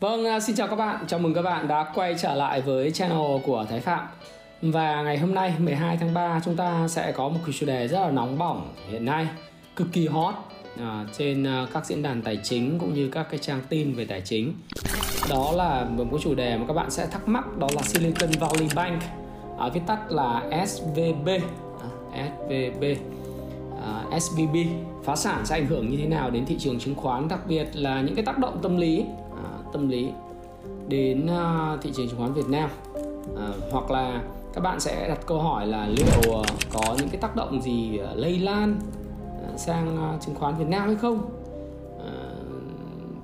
Vâng, à, xin chào các bạn. Chào mừng các bạn đã quay trở lại với channel của Thái Phạm. Và ngày hôm nay 12 tháng 3 chúng ta sẽ có một cái chủ đề rất là nóng bỏng hiện nay, cực kỳ hot à, trên à, các diễn đàn tài chính cũng như các cái trang tin về tài chính. Đó là một cái chủ đề mà các bạn sẽ thắc mắc đó là Silicon Valley Bank, à, viết tắt là SVB, à, SVB. À, SVB phá sản sẽ ảnh hưởng như thế nào đến thị trường chứng khoán đặc biệt là những cái tác động tâm lý tâm lý đến à, thị trường chứng khoán Việt Nam. À, hoặc là các bạn sẽ đặt câu hỏi là liệu à, có những cái tác động gì à, lây lan sang chứng khoán Việt Nam hay không? À,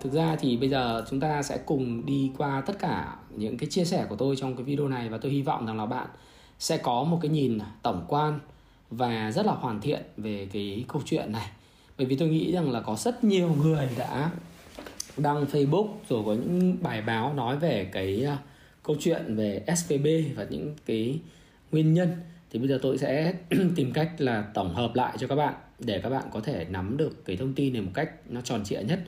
thực ra thì bây giờ chúng ta sẽ cùng đi qua tất cả những cái chia sẻ của tôi trong cái video này và tôi hy vọng rằng là bạn sẽ có một cái nhìn tổng quan và rất là hoàn thiện về cái câu chuyện này. Bởi vì tôi nghĩ rằng là có rất nhiều người đã đăng Facebook rồi có những bài báo nói về cái uh, câu chuyện về SVB và những cái nguyên nhân. Thì bây giờ tôi sẽ tìm cách là tổng hợp lại cho các bạn để các bạn có thể nắm được cái thông tin này một cách nó tròn trịa nhất.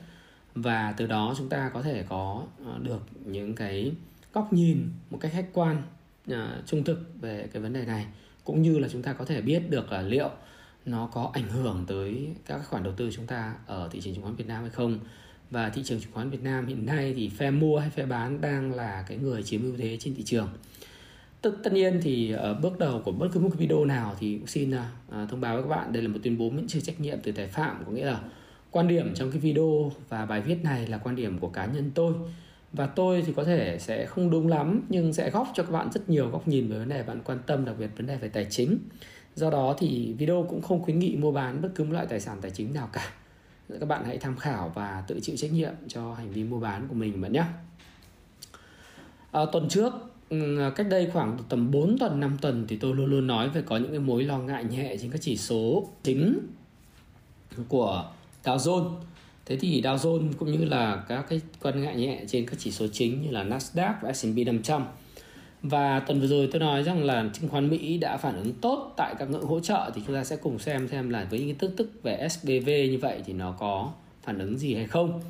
Và từ đó chúng ta có thể có à, được những cái góc nhìn một cách khách quan uh, trung thực về cái vấn đề này. Cũng như là chúng ta có thể biết được là liệu nó có ảnh hưởng tới các khoản đầu tư chúng ta ở thị trường chứng khoán Việt Nam hay không và thị trường chứng khoán Việt Nam hiện nay thì phe mua hay phe bán đang là cái người chiếm ưu thế trên thị trường. Tất, tất nhiên thì ở bước đầu của bất cứ một cái video nào thì cũng xin uh, thông báo với các bạn. Đây là một tuyên bố miễn trừ trách nhiệm từ tài phạm có nghĩa là quan điểm trong cái video và bài viết này là quan điểm của cá nhân tôi. Và tôi thì có thể sẽ không đúng lắm nhưng sẽ góp cho các bạn rất nhiều góc nhìn về vấn đề bạn quan tâm đặc biệt vấn đề về tài chính. Do đó thì video cũng không khuyến nghị mua bán bất cứ một loại tài sản tài chính nào cả các bạn hãy tham khảo và tự chịu trách nhiệm cho hành vi mua bán của mình bạn nhé. À, tuần trước ừ, cách đây khoảng tầm 4 tuần 5 tuần thì tôi luôn luôn nói về có những cái mối lo ngại nhẹ trên các chỉ số chính của Dow Jones. Thế thì Dow Jones cũng như là các cái quan ngại nhẹ trên các chỉ số chính như là Nasdaq và S&P 500 và tuần vừa rồi tôi nói rằng là chứng khoán Mỹ đã phản ứng tốt tại các ngưỡng hỗ trợ thì chúng ta sẽ cùng xem xem là với những cái tức tức về SBV như vậy thì nó có phản ứng gì hay không.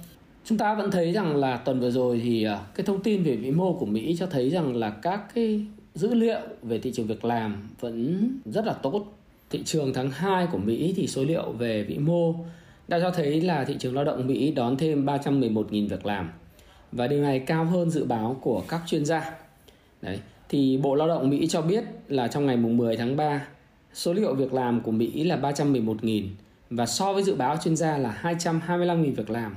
Chúng ta vẫn thấy rằng là tuần vừa rồi thì ờ, cái thông tin về vĩ mô của Mỹ cho thấy rằng là các cái dữ liệu về thị trường việc làm vẫn rất là tốt. Thị trường tháng 2 của Mỹ thì số liệu về vĩ mô đã cho thấy là thị trường lao động Mỹ đón thêm 311.000 việc làm và điều này cao hơn dự báo của các chuyên gia Đấy. Thì Bộ Lao động Mỹ cho biết là trong ngày mùng 10 tháng 3, số liệu việc làm của Mỹ là 311.000 và so với dự báo chuyên gia là 225.000 việc làm.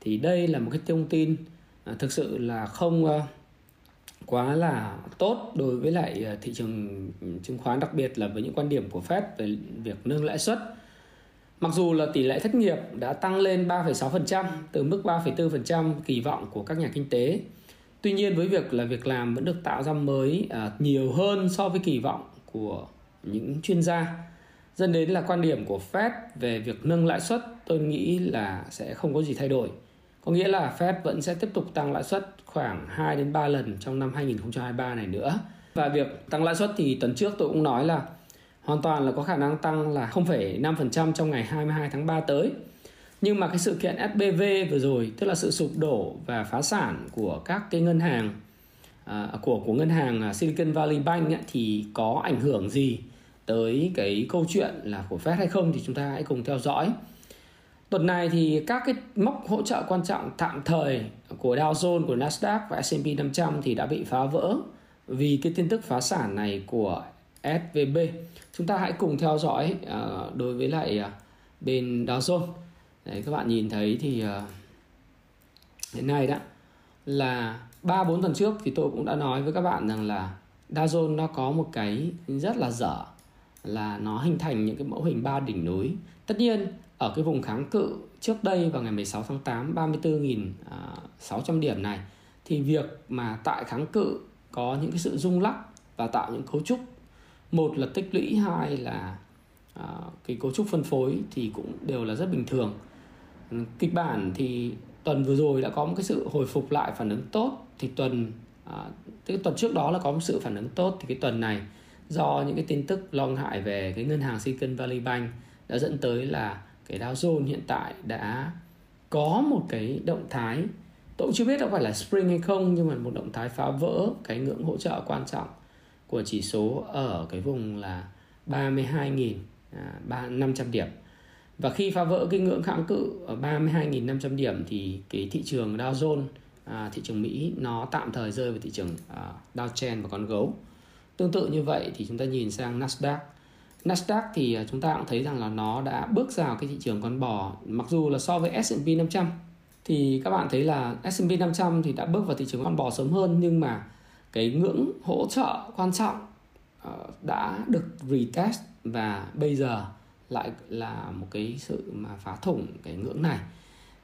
Thì đây là một cái thông tin à, thực sự là không ờ, quá là tốt đối với lại ờ, thị trường chứng khoán đặc biệt là với những quan điểm của Fed về việc nâng lãi suất. Mặc dù là tỷ lệ thất nghiệp đã tăng lên 3,6% từ mức 3,4% kỳ vọng của các nhà kinh tế Tuy nhiên với việc là việc làm vẫn được tạo ra mới à, nhiều hơn so với kỳ vọng của những chuyên gia dẫn đến là quan điểm của Fed về việc nâng lãi suất tôi nghĩ là sẽ không có gì thay đổi. Có nghĩa là Fed vẫn sẽ tiếp tục tăng lãi suất khoảng 2 đến 3 lần trong năm 2023 này nữa. Và việc tăng lãi suất thì tuần trước tôi cũng nói là hoàn toàn là có khả năng tăng là 0,5% trong ngày 22 tháng 3 tới nhưng mà cái sự kiện SBV vừa rồi tức là sự sụp đổ và phá sản của các cái ngân hàng à, của của ngân hàng à, Silicon Valley Bank ấy, thì có ảnh hưởng gì tới cái câu chuyện là của Fed hay không thì chúng ta hãy cùng theo dõi. Tuần này thì các cái mốc hỗ trợ quan trọng tạm thời của Dow Jones, của Nasdaq và S&P 500 thì đã bị phá vỡ vì cái tin tức phá sản này của SVB. Chúng ta hãy cùng theo dõi uh, đối với lại uh, bên Dow Jones. Đấy, các bạn nhìn thấy thì ờ, uh, hiện nay đó là ba bốn tuần trước thì tôi cũng đã nói với các bạn rằng là Dow Jones nó có một cái rất là dở là nó hình thành những cái mẫu hình ba đỉnh núi. Tất nhiên ở cái vùng kháng cự trước đây vào ngày 16 tháng 8 34.600 à, điểm này thì việc mà tại kháng cự có những cái sự rung lắc và tạo những cấu trúc một là tích lũy hai là uh, cái cấu trúc phân phối thì cũng đều là rất bình thường kịch bản thì tuần vừa rồi đã có một cái sự hồi phục lại phản ứng tốt. Thì tuần à, cái tuần trước đó là có một sự phản ứng tốt. Thì cái tuần này do những cái tin tức lo ngại về cái ngân hàng Silicon Valley Bank đã dẫn tới là cái Dow Jones hiện tại đã có một cái động thái. Tôi cũng chưa biết có phải là spring hay không nhưng mà một động thái phá vỡ cái ngưỡng hỗ trợ quan trọng của chỉ số ở cái vùng là 32.500 à, điểm và khi phá vỡ cái ngưỡng kháng cự ở 32.500 điểm thì cái thị trường Dow Jones à, thị trường Mỹ nó tạm thời rơi vào thị trường à, Dow Chen và con gấu. Tương tự như vậy thì chúng ta nhìn sang Nasdaq. Nasdaq thì à, chúng ta cũng thấy rằng là nó đã bước vào cái thị trường con bò. Mặc dù là so với S&P 500 thì các bạn thấy là S&P 500 thì đã bước vào thị trường con bò sớm hơn nhưng mà cái ngưỡng hỗ trợ quan trọng ờ, đã được retest và bây giờ lại là một cái sự mà phá thủng cái ngưỡng này.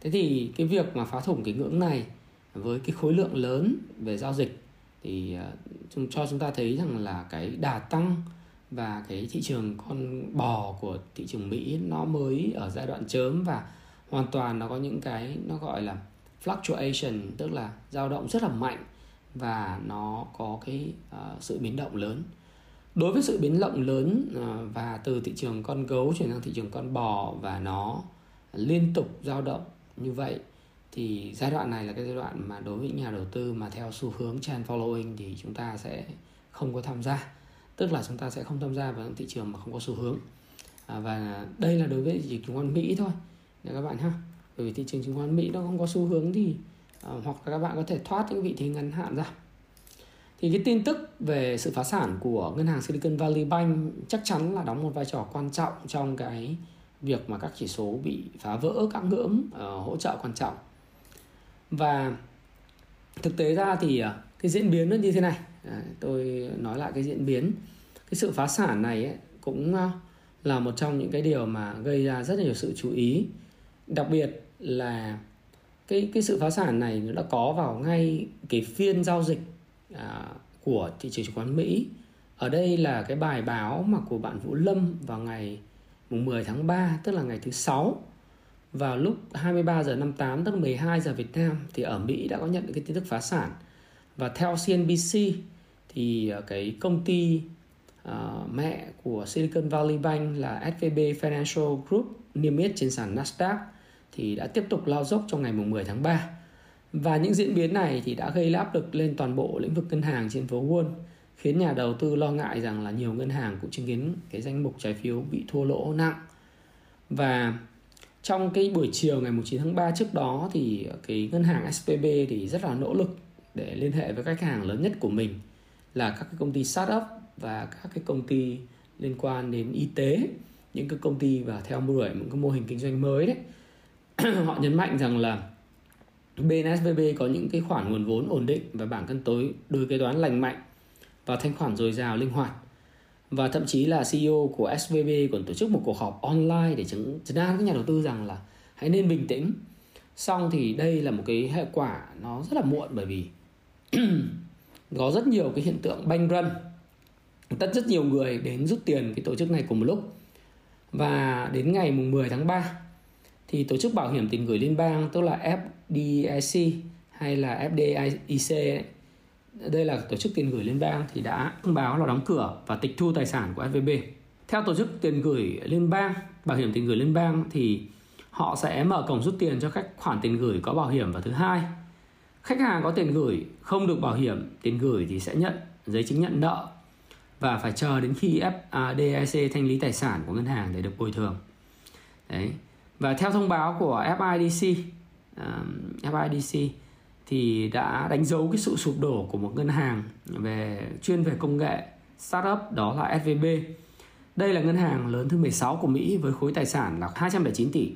Thế thì cái việc mà phá thủng cái ngưỡng này với cái khối lượng lớn về giao dịch thì à, chúng cho chúng ta thấy rằng là cái đà tăng và cái thị trường con bò của thị trường Mỹ nó mới ở giai đoạn chớm và hoàn toàn nó có những cái nó gọi là fluctuation tức là dao động rất là mạnh và nó có cái uh, sự biến động lớn đối với sự biến động lớn à, và từ thị trường con gấu chuyển sang thị trường con bò và nó liên tục dao động như vậy thì giai đoạn này là cái giai đoạn mà đối với nhà đầu tư mà theo xu hướng trend following thì chúng ta sẽ không có tham gia. Tức là chúng ta sẽ không tham gia vào những thị trường mà không có xu hướng. À, và đây là đối với thị trường chứng khoán Mỹ thôi. Để các bạn ha bởi vì thị trường chứng khoán Mỹ nó không có xu hướng thì à, hoặc là các bạn có thể thoát những vị thế ngắn hạn ra thì cái tin tức về sự phá sản của ngân hàng Silicon Valley Bank chắc chắn là đóng một vai trò quan trọng trong cái việc mà các chỉ số bị phá vỡ các ngưỡng uh, hỗ trợ quan trọng. Và thực tế ra thì uh, cái diễn biến nó như thế này. À, tôi nói lại cái diễn biến. Cái sự phá sản này ấy, cũng uh, là một trong những cái điều mà gây ra rất nhiều sự chú ý. Đặc biệt là cái cái sự phá sản này nó đã có vào ngay cái phiên giao dịch à, của thị trường chứng khoán Mỹ ở đây là cái bài báo mà của bạn Vũ Lâm vào ngày mùng 10 tháng 3 tức là ngày thứ sáu vào lúc 23 giờ 58 tức là 12 giờ Việt Nam thì ở Mỹ đã có nhận được cái tin tức phá sản và theo CNBC thì à, cái công ty uh, mẹ của Silicon Valley Bank là SVB Financial Group niêm yết trên sàn Nasdaq thì đã tiếp tục lao dốc trong ngày 10 tháng 3. Và những diễn biến này thì đã gây áp lực lên toàn bộ lĩnh vực ngân hàng trên phố Wall, khiến nhà đầu tư lo ngại rằng là nhiều ngân hàng cũng chứng kiến cái danh mục trái phiếu bị thua lỗ nặng. Và trong cái buổi chiều ngày 9 tháng 3 trước đó thì cái ngân hàng SPB thì rất là nỗ lực để liên hệ với khách hàng lớn nhất của mình là các cái công ty startup và các cái công ty liên quan đến y tế những cái công ty và theo đuổi những cái mô hình kinh doanh mới đấy họ nhấn mạnh rằng là bên SVB có những cái khoản nguồn vốn ổn định và bảng cân tối đối kế toán lành mạnh và thanh khoản dồi dào linh hoạt. Và thậm chí là CEO của SVB còn tổ chức một cuộc họp online để chứng chấn an các nhà đầu tư rằng là hãy nên bình tĩnh. Xong thì đây là một cái hệ quả nó rất là muộn bởi vì có rất nhiều cái hiện tượng banh run tất rất nhiều người đến rút tiền cái tổ chức này cùng một lúc. Và đến ngày mùng 10 tháng 3 thì tổ chức bảo hiểm tiền gửi liên bang, tức là FDIC hay là FDIC đây là tổ chức tiền gửi liên bang thì đã thông báo là đóng cửa và tịch thu tài sản của FVB. Theo tổ chức tiền gửi liên bang, bảo hiểm tiền gửi liên bang thì họ sẽ mở cổng rút tiền cho các khoản tiền gửi có bảo hiểm vào thứ hai. Khách hàng có tiền gửi không được bảo hiểm tiền gửi thì sẽ nhận giấy chứng nhận nợ và phải chờ đến khi FDIC thanh lý tài sản của ngân hàng để được bồi thường. Đấy. Và theo thông báo của FIDC, um, FIDC thì đã đánh dấu cái sự sụp đổ của một ngân hàng về chuyên về công nghệ startup đó là SVB. Đây là ngân hàng lớn thứ 16 của Mỹ với khối tài sản là 209 tỷ.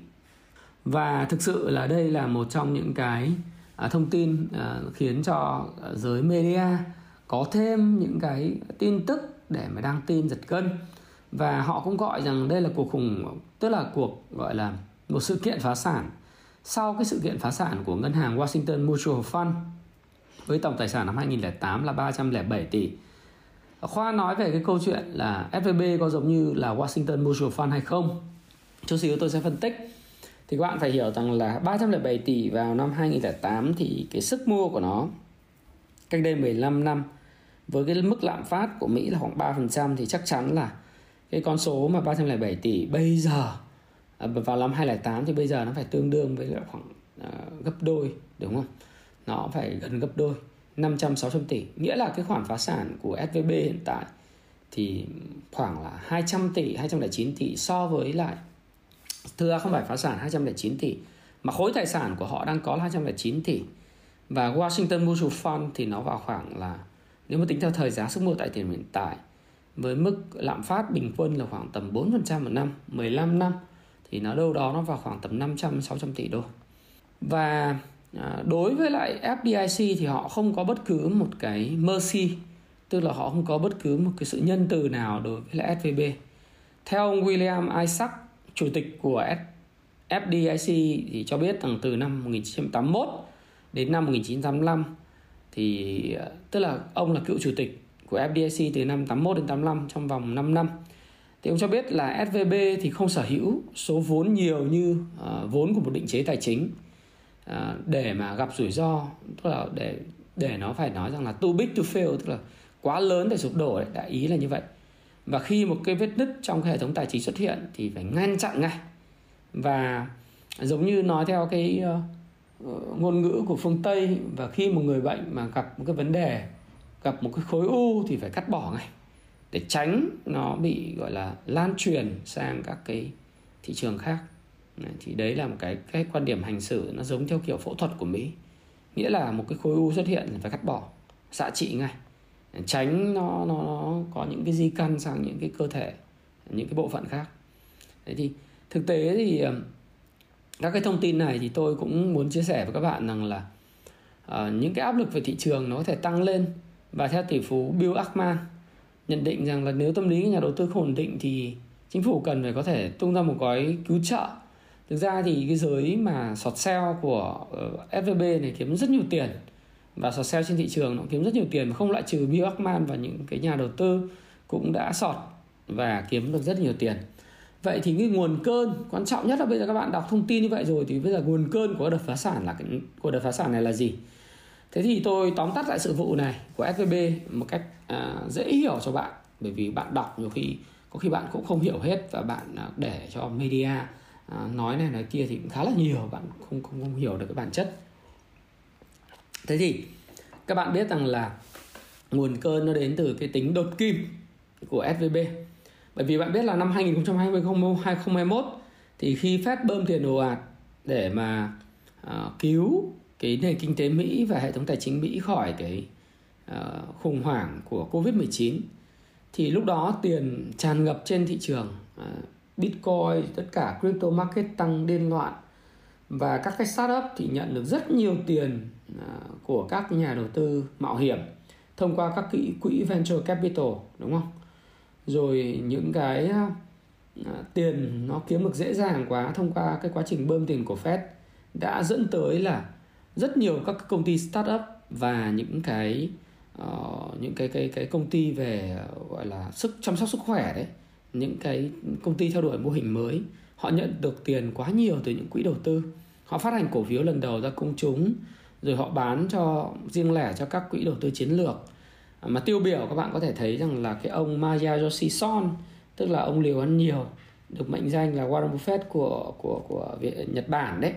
Và thực sự là đây là một trong những cái à, thông tin à, khiến cho à, giới media có thêm những cái tin tức để mà đăng tin giật gân và họ cũng gọi rằng đây là cuộc khủng tức là cuộc gọi là một sự kiện phá sản sau cái sự kiện phá sản của ngân hàng Washington Mutual Fund với tổng tài sản năm 2008 là 307 tỷ. Khoa nói về cái câu chuyện là FVB có giống như là Washington Mutual Fund hay không? Chút xíu tôi sẽ phân tích. Thì các bạn phải hiểu rằng là 307 tỷ vào năm 2008 thì cái sức mua của nó cách đây 15 năm với cái mức lạm phát của Mỹ là khoảng 3% thì chắc chắn là cái con số mà 307 tỷ bây giờ À, vào năm 2008 thì bây giờ nó phải tương đương với khoảng uh, gấp đôi đúng không? Nó phải gần gấp đôi 500 600 tỷ. Nghĩa là cái khoản phá sản của SVB hiện tại thì khoảng là 200 tỷ 209 tỷ so với lại thưa không phải phá sản 209 tỷ mà khối tài sản của họ đang có là 209 tỷ. Và Washington Mutual Fund thì nó vào khoảng là nếu mà tính theo thời giá sức mua tại tiền hiện tại với mức lạm phát bình quân là khoảng tầm 4% một năm 15 năm thì nó đâu đó nó vào khoảng tầm 500 600 tỷ đô. Và à, đối với lại FDIC thì họ không có bất cứ một cái mercy, tức là họ không có bất cứ một cái sự nhân từ nào đối với lại SVB theo ông William Isaac, chủ tịch của FDIC thì cho biết rằng từ năm 1981 đến năm 1985 thì à, tức là ông là cựu chủ tịch của FDIC từ năm 81 đến 85 trong vòng 5 năm thì ông cho biết là SVB thì không sở hữu số vốn nhiều như uh, vốn của một định chế tài chính uh, để mà gặp rủi ro tức là để để nó phải nói rằng là too big to fail tức là quá lớn để sụp đổ đấy đại ý là như vậy. Và khi một cái vết nứt trong cái hệ thống tài chính xuất hiện thì phải ngăn chặn ngay. Và giống như nói theo cái uh, ngôn ngữ của phương tây và khi một người bệnh mà gặp một cái vấn đề gặp một cái khối u thì phải cắt bỏ ngay để tránh nó bị gọi là lan truyền sang các cái thị trường khác. Thì đấy là một cái cái quan điểm hành xử nó giống theo kiểu phẫu thuật của mỹ. Nghĩa là một cái khối u xuất hiện phải cắt bỏ xạ trị ngay tránh nó, nó nó có những cái di căn sang những cái cơ thể những cái bộ phận khác. Thế thì thực tế thì ờ, các cái thông tin này thì tôi cũng muốn chia sẻ với các bạn rằng là uh, những cái áp lực về thị trường nó có thể tăng lên. Và theo tỷ phú Bill Ackman nhận định rằng là nếu tâm lý nhà đầu tư không ổn định thì chính phủ cần phải có thể tung ra một gói cứu trợ. Thực ra thì cái giới mà sọt sale của ờ, FVB này kiếm rất nhiều tiền và sọt sale trên thị trường nó kiếm rất nhiều tiền không loại trừ Bill Ackman và những cái nhà đầu tư cũng đã sọt và kiếm được rất nhiều tiền. Vậy thì cái nguồn cơn quan trọng nhất là bây giờ các bạn đọc thông tin như vậy rồi thì bây giờ nguồn cơn của đợt phá sản là cái, của đợt phá sản này là gì? Thế thì tôi tóm tắt lại sự vụ này của SVB một cách à, dễ hiểu cho bạn. Bởi vì bạn đọc nhiều khi có khi bạn cũng không hiểu hết và bạn à, để cho media à, nói này nói kia thì cũng khá là nhiều bạn không không, không hiểu được cái bản chất. Thế thì các bạn biết rằng là nguồn cơn nó đến từ cái tính đột kim của SVB bởi vì bạn biết là năm 2020 2021 thì khi Fed bơm tiền ồ ạt để mà uh, cứu cái nền kinh tế Mỹ và hệ thống tài chính Mỹ khỏi cái uh, khủng hoảng của Covid-19 thì lúc đó tiền tràn ngập trên thị trường uh, Bitcoin tất cả crypto market tăng điên loạn và các cái startup thì nhận được rất nhiều tiền uh, của các nhà đầu tư mạo hiểm thông qua các quỹ quỹ venture capital đúng không? Rồi những cái uh, tiền nó kiếm được dễ dàng quá thông qua cái quá trình bơm tiền của Fed đã dẫn tới là rất nhiều các công ty startup và những cái uh, những cái cái cái công ty về uh, gọi là sức chăm sóc sức khỏe đấy. Những cái công ty theo đuổi mô hình mới. Họ nhận được tiền quá nhiều từ những quỹ đầu tư. Họ phát hành cổ phiếu lần đầu ra công chúng rồi họ bán cho riêng lẻ cho các quỹ đầu tư chiến lược. Mà tiêu biểu các bạn có thể thấy rằng là cái ông Masayoshi Son tức là ông liều ăn nhiều được mệnh danh là Warren Buffett của của của Nhật Bản đấy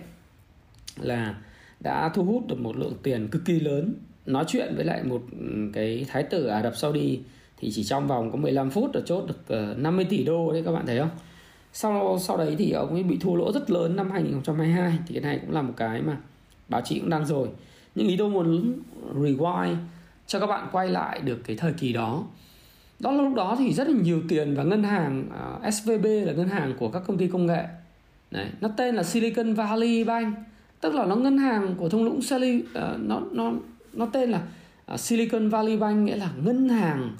là đã thu hút được một lượng tiền cực kỳ lớn. Nói chuyện với lại một ừ, cái thái tử Ả Rập Saudi thì chỉ trong vòng có 15 phút đã chốt được ờ, 50 tỷ đô đấy các bạn thấy không? Sau sau đấy thì ông ấy bị thua lỗ rất lớn năm 2022 thì cái này cũng là một cái mà báo chí cũng đang rồi. Nhưng ý tôi muốn rewind cho các bạn quay lại được cái thời kỳ đó. Đó lúc đó thì rất là nhiều tiền và ngân hàng ờ, uh, SVB là ngân hàng của các công ty công nghệ. Đấy, nó tên là Silicon Valley Bank tức là nó ngân hàng của thung lũng Sally uh, ờ, nó nó nó tên là uh, Silicon Valley Bank nghĩa là ngân hàng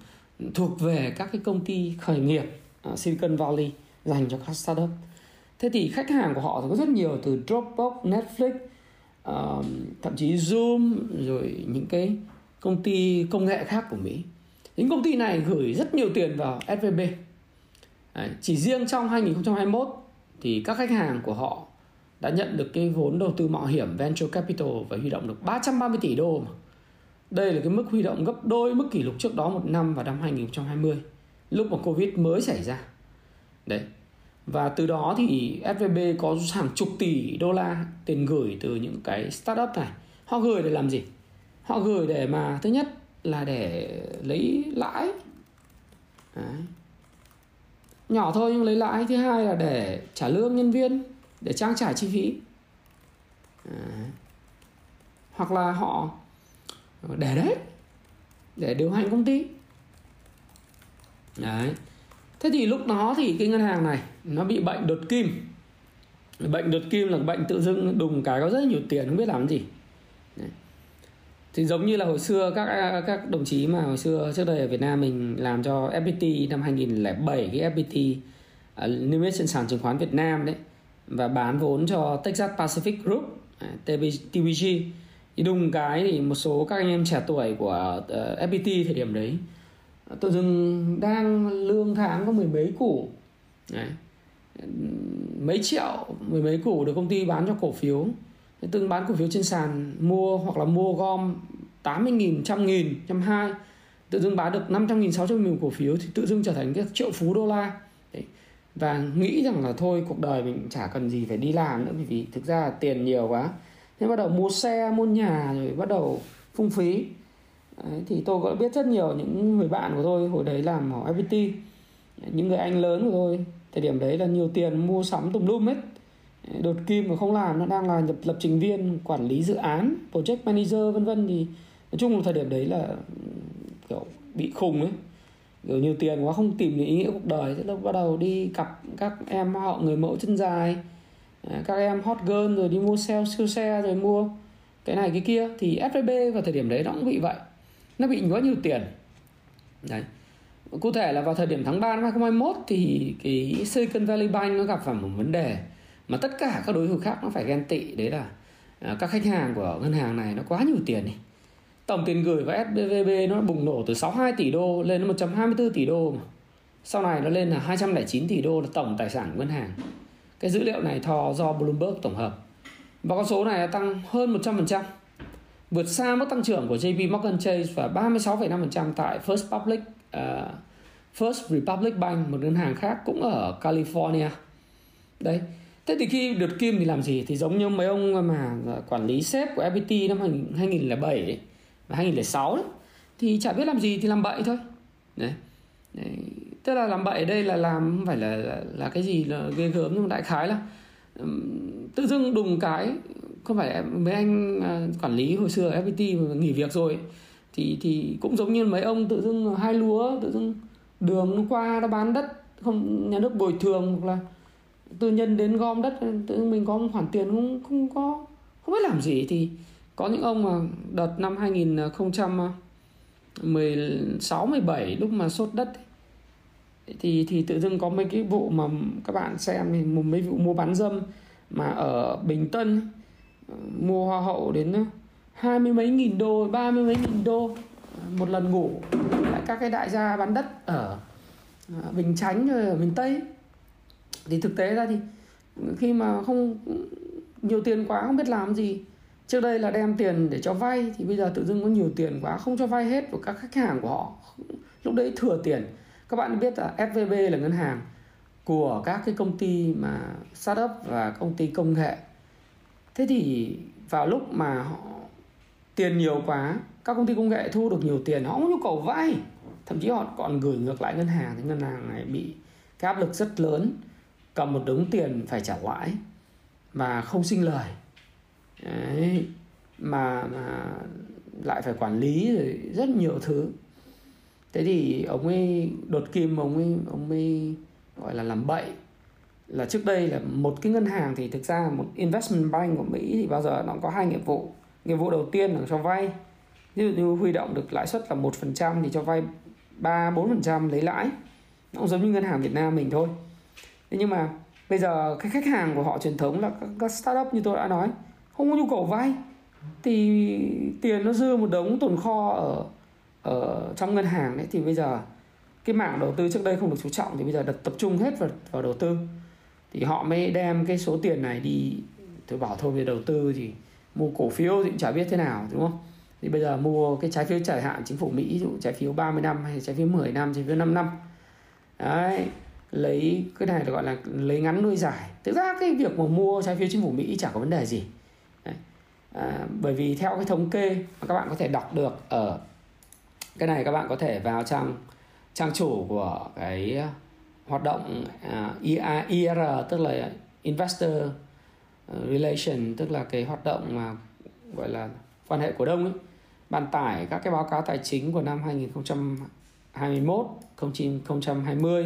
thuộc về các cái công ty khởi nghiệp uh, Silicon Valley dành cho các startup. Thế thì khách hàng của họ thì có rất nhiều từ Dropbox, Netflix uh, thậm chí Zoom rồi những cái công ty công nghệ khác của Mỹ. Những công ty này gửi rất nhiều tiền vào SVB Đấy, chỉ riêng trong 2021 thì các khách hàng của họ đã nhận được cái vốn đầu tư mạo hiểm venture capital và huy động được 330 tỷ đô mà. Đây là cái mức huy động gấp đôi mức kỷ lục trước đó một năm vào năm 2020 lúc mà Covid mới xảy ra. Đấy. Và từ đó thì FVb có hàng chục tỷ đô la tiền gửi từ những cái startup này. họ gửi để làm gì họ gửi để mà, thứ nhất là để lấy lãi Đấy. nhỏ thôi nhưng lấy lãi thứ hai là để trả lương nhân viên để trang trải chi phí. À, hoặc là họ để đấy để điều hành công ty. Đấy. Thế thì lúc đó thì cái ngân hàng này nó bị bệnh đột kim. Bệnh đột kim là bệnh tự dưng đùng cái có rất nhiều tiền không biết làm gì. Đấy. thì giống như là hồi xưa các các đồng chí mà hồi xưa trước đây ở Việt Nam mình làm cho FPT năm 2007 cái FPT uh, à, niêm yết trên sàn chứng khoán Việt Nam đấy và bán vốn cho Texas Pacific Group à, TPG thì đùng cái thì một số các anh em trẻ tuổi của ờ, uh, FPT thời điểm đấy tự dưng đang lương tháng có mười mấy củ. Đấy. mấy triệu mười mấy củ được công ty bán cho cổ phiếu. Từng bán cổ phiếu trên sàn mua hoặc là mua gom 80 nghìn, trăm nghìn, trăm hai. Tự dưng bán được 500 nghìn, 600 nghìn cổ phiếu thì tự dưng trở thành cái triệu phú đô la. Đấy và nghĩ rằng là thôi cuộc đời mình chả cần gì phải đi làm nữa vì thực ra là tiền nhiều quá. Thế bắt đầu mua xe mua nhà rồi bắt đầu phung phí. Đấy, thì tôi có biết rất nhiều những người bạn của tôi hồi đấy làm ở FPT những người anh lớn của tôi thời điểm đấy là nhiều tiền mua sắm tùm lum hết. Đột kim mà không làm nó đang là nhập lập trình viên quản lý dự án project manager vân vân. Thì nói chung là thời điểm đấy là kiểu bị khùng ấy kiểu nhiều tiền quá, không tìm được ý nghĩa cuộc đời. Thế là bắt đầu đi cặp các em, họ, người mẫu chân dài. À, các em hot girl rồi đi mua xe, siêu xe rồi mua cái này, cái kia. Thì FVB vào thời điểm đấy nó cũng bị vậy. Nó bị quá nhiều tiền. Đấy. Cụ thể là vào thời điểm tháng 3 năm 2021 thì cái Silicon Valley Bank nó gặp phải một vấn đề mà tất cả các đối thủ khác nó phải ghen tị. Đấy là à, các khách hàng của ngân hàng này nó quá nhiều tiền đi tổng tiền gửi của SBVB nó bùng nổ từ 62 tỷ đô lên đến 124 tỷ đô mà. Sau này nó lên là 209 tỷ đô là tổng tài sản của ngân hàng. Cái dữ liệu này thò do Bloomberg tổng hợp. Và con số này tăng hơn 100% vượt xa mức tăng trưởng của JP Morgan Chase và 36,5% tại First Public uh, First Republic Bank một ngân hàng khác cũng ở California. Đấy thế thì khi đợt kim thì làm gì? Thì giống như mấy ông mà quản lý sếp của FPT năm 2007 ấy, 2006 đấy thì chả biết làm gì thì làm bậy thôi đấy, đấy. tức là làm bậy ở đây là làm không phải là là, là cái gì là ghê gớm nhưng mà đại khái là um, tự dưng đùng cái không phải mấy anh à, quản lý hồi xưa ở FPT mà nghỉ việc rồi thì thì cũng giống như mấy ông tự dưng hai lúa tự dưng đường nó qua nó bán đất không nhà nước bồi thường hoặc là tư nhân đến gom đất tự mình có một khoản tiền không không có không biết làm gì thì có những ông mà đợt năm 2016 17 lúc mà sốt đất thì thì tự dưng có mấy cái vụ mà các bạn xem thì một mấy vụ mua bán dâm mà ở Bình Tân mua hoa hậu đến ờ, hai mươi mấy nghìn đô, ba mươi mấy nghìn đô ờ, một lần ngủ. Lại các cái đại gia bán đất ở ờ, Bình Chánh rồi ở Bình Tây thì thực tế ra thì khi mà không, nhiều tiền quá, không biết làm gì trước đây là đem tiền để cho vay, thì bây giờ tự dưng có nhiều tiền quá, không cho vay hết của các khách hàng của họ lúc đấy thừa tiền. Các bạn biết là SVB là ngân hàng của các cái công ty mà startup và công ty công nghệ. Thế thì vào lúc mà họ tiền nhiều quá, các công ty công nghệ thu được nhiều tiền, họ không nhu cầu vay. Thậm chí họ còn gửi ngược lại ngân hàng, thì ngân hàng này bị cái áp lực rất lớn, cầm một đống tiền phải trả lãi và không sinh lời. Đấy. Mà, mà lại phải quản lý rồi rất nhiều thứ. Thế thì ông ấy đột kim ông ấy ông ấy gọi là làm bậy. Là trước đây là một cái ngân hàng thì thực ra một investment bank của Mỹ thì bao giờ nó có hai nghiệp vụ. Nghiệp vụ đầu tiên là cho vay. Ví dụ như huy động được lãi suất là một phần trăm thì cho vay ba bốn phần trăm lấy lãi. Nó cũng giống như ngân hàng Việt Nam mình thôi. Thế nhưng mà bây giờ cái khách hàng của họ truyền thống là các, các startup như tôi đã nói không có nhu cầu vay. Thì tiền nó dư một đống tồn kho ở ở trong ngân hàng đấy. Thì bây giờ cái mảng đầu tư trước đây không được chú trọng, thì bây giờ được tập trung hết vào vào đầu tư. Thì họ mới đem cái số tiền này đi, tôi bảo thôi về đầu tư thì mua cổ phiếu thì cũng chả biết thế nào, đúng không? Thì bây giờ mua cái trái phiếu dài hạn chính phủ Mỹ, ví dụ trái phiếu 30 năm hay trái phiếu 10 năm, trái phiếu 5 năm. Đấy, lấy cái này là gọi là lấy ngắn nuôi dài. Thực ra cái việc mà mua trái phiếu chính phủ Mỹ chả có vấn đề gì à, bởi vì theo cái thống kê mà các bạn có thể đọc được ở cái này các bạn có thể vào trang trang chủ của cái à, hoạt động à, uh, IR tức là investor relation tức là cái hoạt động mà gọi là quan hệ cổ đông ấy bạn tải các cái báo cáo tài chính của năm 2021 2020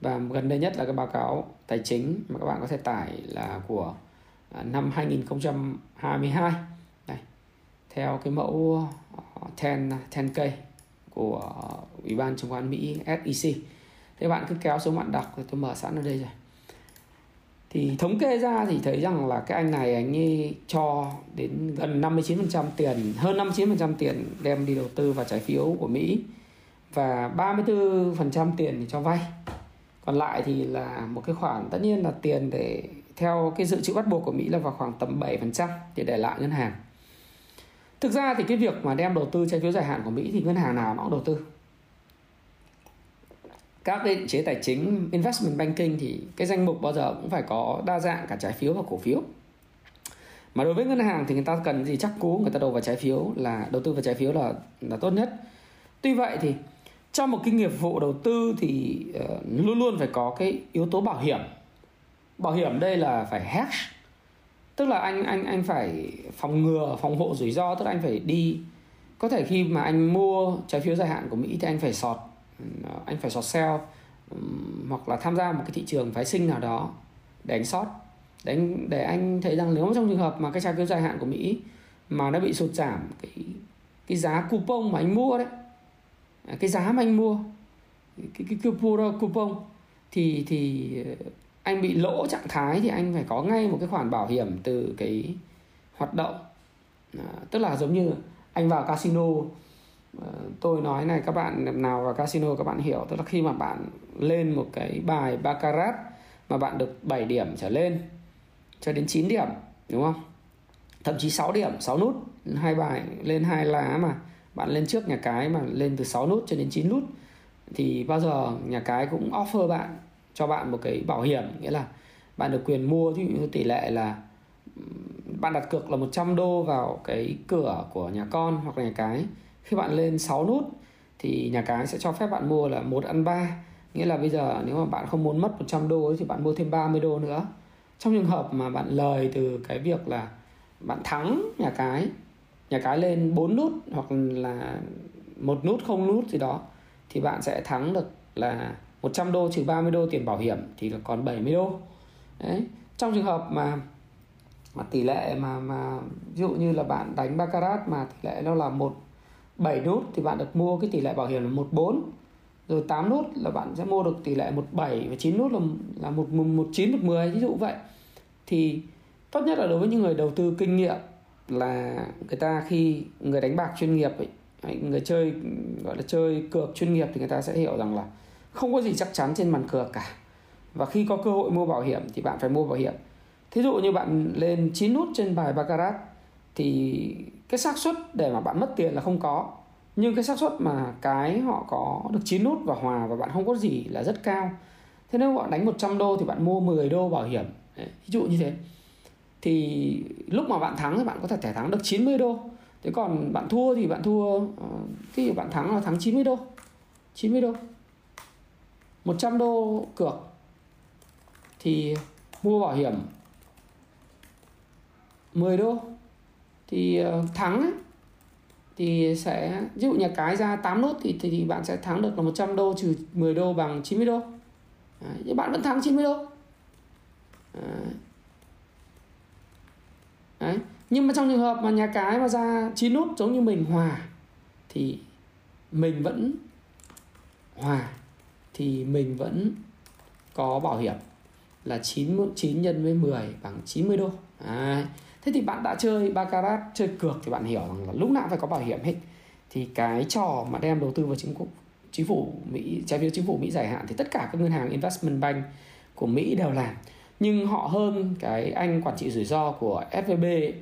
và gần đây nhất là cái báo cáo tài chính mà các bạn có thể tải là của À, năm 2022 này theo cái mẫu ờ, 10 10K của Ủy ban chứng khoán Mỹ SEC. Thế bạn cứ kéo xuống bạn đọc thì tôi mở sẵn ở đây rồi. Thì thống kê ra thì thấy rằng là cái anh này anh ấy cho đến gần 59% tiền, hơn 59% tiền đem đi đầu tư vào trái phiếu của Mỹ và 34% tiền thì cho vay. Còn lại thì là một cái khoản tất nhiên là tiền để theo cái dự trữ bắt buộc của Mỹ là vào khoảng tầm 7% để để lại ngân hàng. Thực ra thì cái việc mà đem đầu tư trái phiếu dài hạn của mỹ thì ngân hàng nào nó cũng đầu tư. Các định chế tài chính investment banking thì cái danh mục bao giờ cũng phải có đa dạng cả trái phiếu và cổ phiếu. Mà đối với ngân hàng thì người ta cần gì chắc cú người ta đầu vào trái phiếu là đầu tư vào trái phiếu là là tốt nhất. Tuy vậy thì trong một cái nghiệp vụ đầu tư thì uh, luôn luôn phải có cái yếu tố bảo hiểm bảo hiểm đây là phải hedge tức là anh anh anh phải phòng ngừa, phòng hộ rủi ro, tức là anh phải đi. Có thể khi mà anh mua trái phiếu dài hạn của Mỹ thì anh phải sọt, anh phải sọt sell hoặc là tham gia một cái thị trường phái sinh nào đó để anh sót để anh để anh thấy rằng nếu trong trường hợp mà cái trái phiếu dài hạn của Mỹ mà nó bị sụt giảm, cái cái giá coupon mà anh mua đấy à, cái giá mà anh mua, cái cái coupon coupon thì thì anh bị lỗ trạng thái thì anh phải có ngay một cái khoản bảo hiểm từ cái hoạt động. À, tức là giống như anh vào casino à, tôi nói này các bạn nào vào casino các bạn hiểu tức là khi mà bạn lên một cái bài baccarat mà bạn được 7 điểm trở lên cho đến 9 điểm đúng không? Thậm chí 6 điểm 6 nút hai bài lên hai lá mà bạn lên trước nhà cái mà lên từ 6 nút cho đến 9 nút thì bao giờ nhà cái cũng offer bạn cho bạn một cái bảo hiểm nghĩa là bạn được quyền mua ví dụ như tỷ lệ là bạn đặt cược là 100 đô vào cái cửa của nhà con hoặc là nhà cái. Khi bạn lên 6 nút thì nhà cái sẽ cho phép bạn mua là một ăn ba. Nghĩa là bây giờ nếu mà bạn không muốn mất 100 đô ấy, thì bạn mua thêm 30 đô nữa. Trong trường hợp mà bạn lời từ cái việc là bạn thắng nhà cái nhà cái lên 4 nút hoặc là một nút không nút gì đó thì bạn sẽ thắng được là 100 đô trừ 30 đô tiền bảo hiểm thì là còn 70 đô. Đấy trong trường hợp mà mà tỷ lệ mà mà ví dụ như là bạn đánh baccarat mà tỷ lệ nó là một 7 nút thì bạn được mua cái tỷ lệ bảo hiểm là 14 rồi 8 nút là bạn sẽ mua được tỷ lệ 17 và 9 nút là là một một chín một 10 ví dụ vậy. Thì tốt nhất là đối với những người đầu tư kinh nghiệm là người ta khi người đánh bạc chuyên nghiệp ấy, người chơi gọi là chơi cược chuyên nghiệp thì người ta sẽ hiểu rằng là không có gì chắc chắn trên màn cược cả. Và khi có cơ hội mua bảo hiểm thì bạn phải mua bảo hiểm. Thí dụ như bạn lên 9 nút trên bài baccarat thì cái xác suất để mà bạn mất tiền là không có. Nhưng cái xác suất mà cái họ có được 9 nút và hòa và bạn không có gì là rất cao. Thế nếu bạn đánh 100 đô thì bạn mua 10 đô bảo hiểm. Ví dụ như thế. Thì lúc mà bạn thắng thì bạn có thể thẻ thắng được 90 đô. Thế còn bạn thua thì bạn thua ờ, thì bạn thắng là thắng 90 đô. 90 đô. 100 đô cược thì mua bảo hiểm 10 đô thì ờ, thắng ấy, thì sẽ ví dụ nhà cái ra 8 nốt thì, thì bạn sẽ thắng được là 100 đô trừ 10 đô bằng 90 đô. Đấy, nhưng bạn vẫn thắng 90 đô. Đấy. Đấy. Nhưng mà trong trường hợp mà nhà cái mà ra 9 nút giống như mình hòa thì mình vẫn hòa thì mình vẫn có bảo hiểm là 99 nhân với 10 bằng 90 đô. À, thế thì bạn đã chơi baccarat, chơi cược thì bạn hiểu rằng là lúc nào phải có bảo hiểm hết. Thì cái trò mà đem đầu tư vào chính quốc chính phủ Mỹ trái phiếu chính phủ Mỹ dài hạn thì tất cả các ngân hàng investment bank của Mỹ đều làm nhưng họ hơn cái anh quản trị rủi ro của FVB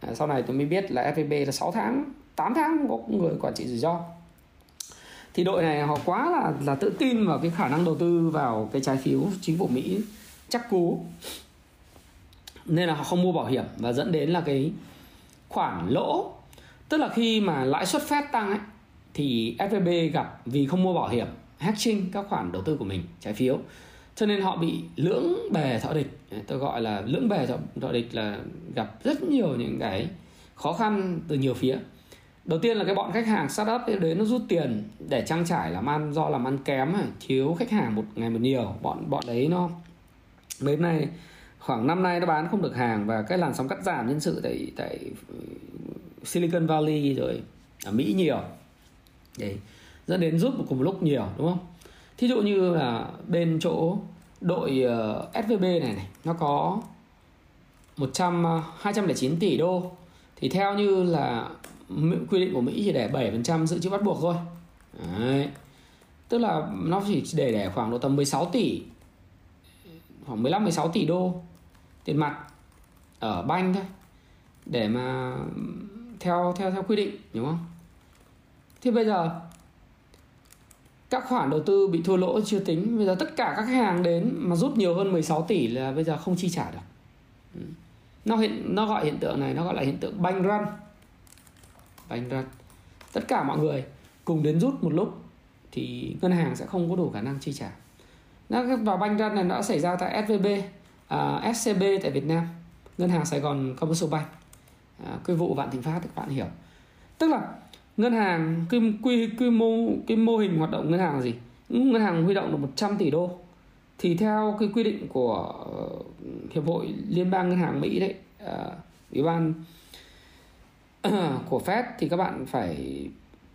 à, sau này tôi mới biết là FVB là 6 tháng 8 tháng có người quản trị rủi ro thì đội này họ quá là là tự tin vào cái khả năng đầu tư vào cái trái phiếu chính phủ Mỹ chắc cú. Nên là họ không mua bảo hiểm và dẫn đến là cái khoản lỗ. Tức là khi mà lãi suất phép tăng ấy thì FVb gặp vì không mua bảo hiểm hedging các khoản đầu tư của mình trái phiếu. Cho nên họ bị lưỡng bề thọ địch. Tôi gọi là lưỡng bề thọ, thọ địch là gặp rất nhiều những cái khó khăn từ nhiều phía đầu tiên là cái bọn khách hàng startup đấy nó rút tiền để trang trải làm ăn do làm ăn kém thiếu khách hàng một ngày một nhiều. Bọn bọn đấy nó mấy nay khoảng năm nay nó bán không được hàng và cái làn sóng cắt giảm nhân sự tại tại Silicon Valley rồi ở Mỹ nhiều. Đấy dẫn đến rút cùng một lúc nhiều đúng không? Thí dụ như là bên chỗ đội ờ, uh, SVB này này nó có 100 uh, 209 tỷ đô. Thì theo như là quy định của Mỹ chỉ để 7% dự trữ bắt buộc thôi. Đấy. tức là nó chỉ để để khoảng độ tầm 16 tỷ, khoảng 15 16 tỷ đô tiền mặt ở banh thôi, để mà theo theo theo quy định, đúng không? Thì bây giờ, các khoản đầu tư bị thua lỗ chưa tính. Bây giờ tất cả các khách hàng đến mà rút nhiều hơn 16 tỷ là bây giờ không chi trả được. Ừ. Nó hiện, nó gọi hiện tượng này, nó gọi là hiện tượng banh run banh ra tất cả mọi người cùng đến rút một lúc thì ngân hàng sẽ không có đủ khả năng chi trả. Và banh run này đã xảy ra tại SVB à, SCB tại Việt Nam. Ngân hàng Sài Gòn Commercial Bank à, cái vụ Vạn Thịnh Phát các bạn hiểu. Tức là ngân hàng quy, quy, quy mô cái mô hình hoạt động ngân hàng là gì? Ngân hàng huy động được 100 tỷ đô. Thì theo cái quy định của hiệp hội liên bang ngân hàng Mỹ đấy uh, ủy ban của Fed thì các bạn phải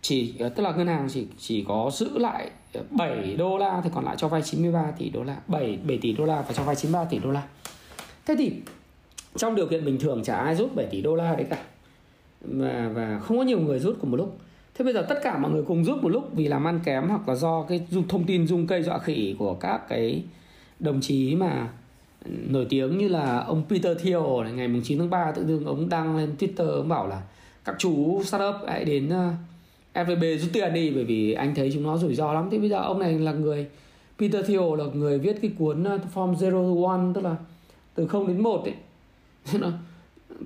chỉ ờ, tức là ngân hàng chỉ chỉ có giữ lại 7 đô la thì còn lại cho vay 93 tỷ đô la 7 7 tỷ đô la và cho vay 93 tỷ đô la. Thế thì trong điều kiện bình thường chả ai rút 7 tỷ đô la đấy cả. Và và không có nhiều người rút cùng một lúc. Thế bây giờ tất cả mọi người cùng rút một lúc vì làm ăn kém hoặc là do cái thông tin dung cây dọa khỉ của các cái đồng chí mà ừ, nổi tiếng như là ông Peter Thiel ngày 9 tháng 3 tự dưng ông đăng lên Twitter ông bảo là các chú startup hãy đến ờ, FVB rút tiền đi, bởi vì anh thấy chúng nó rủi ro lắm. Thế bây giờ ông này là người, Peter Thiel là người viết cái cuốn ờ, From Zero to One, tức là từ 0 đến 1 ấy.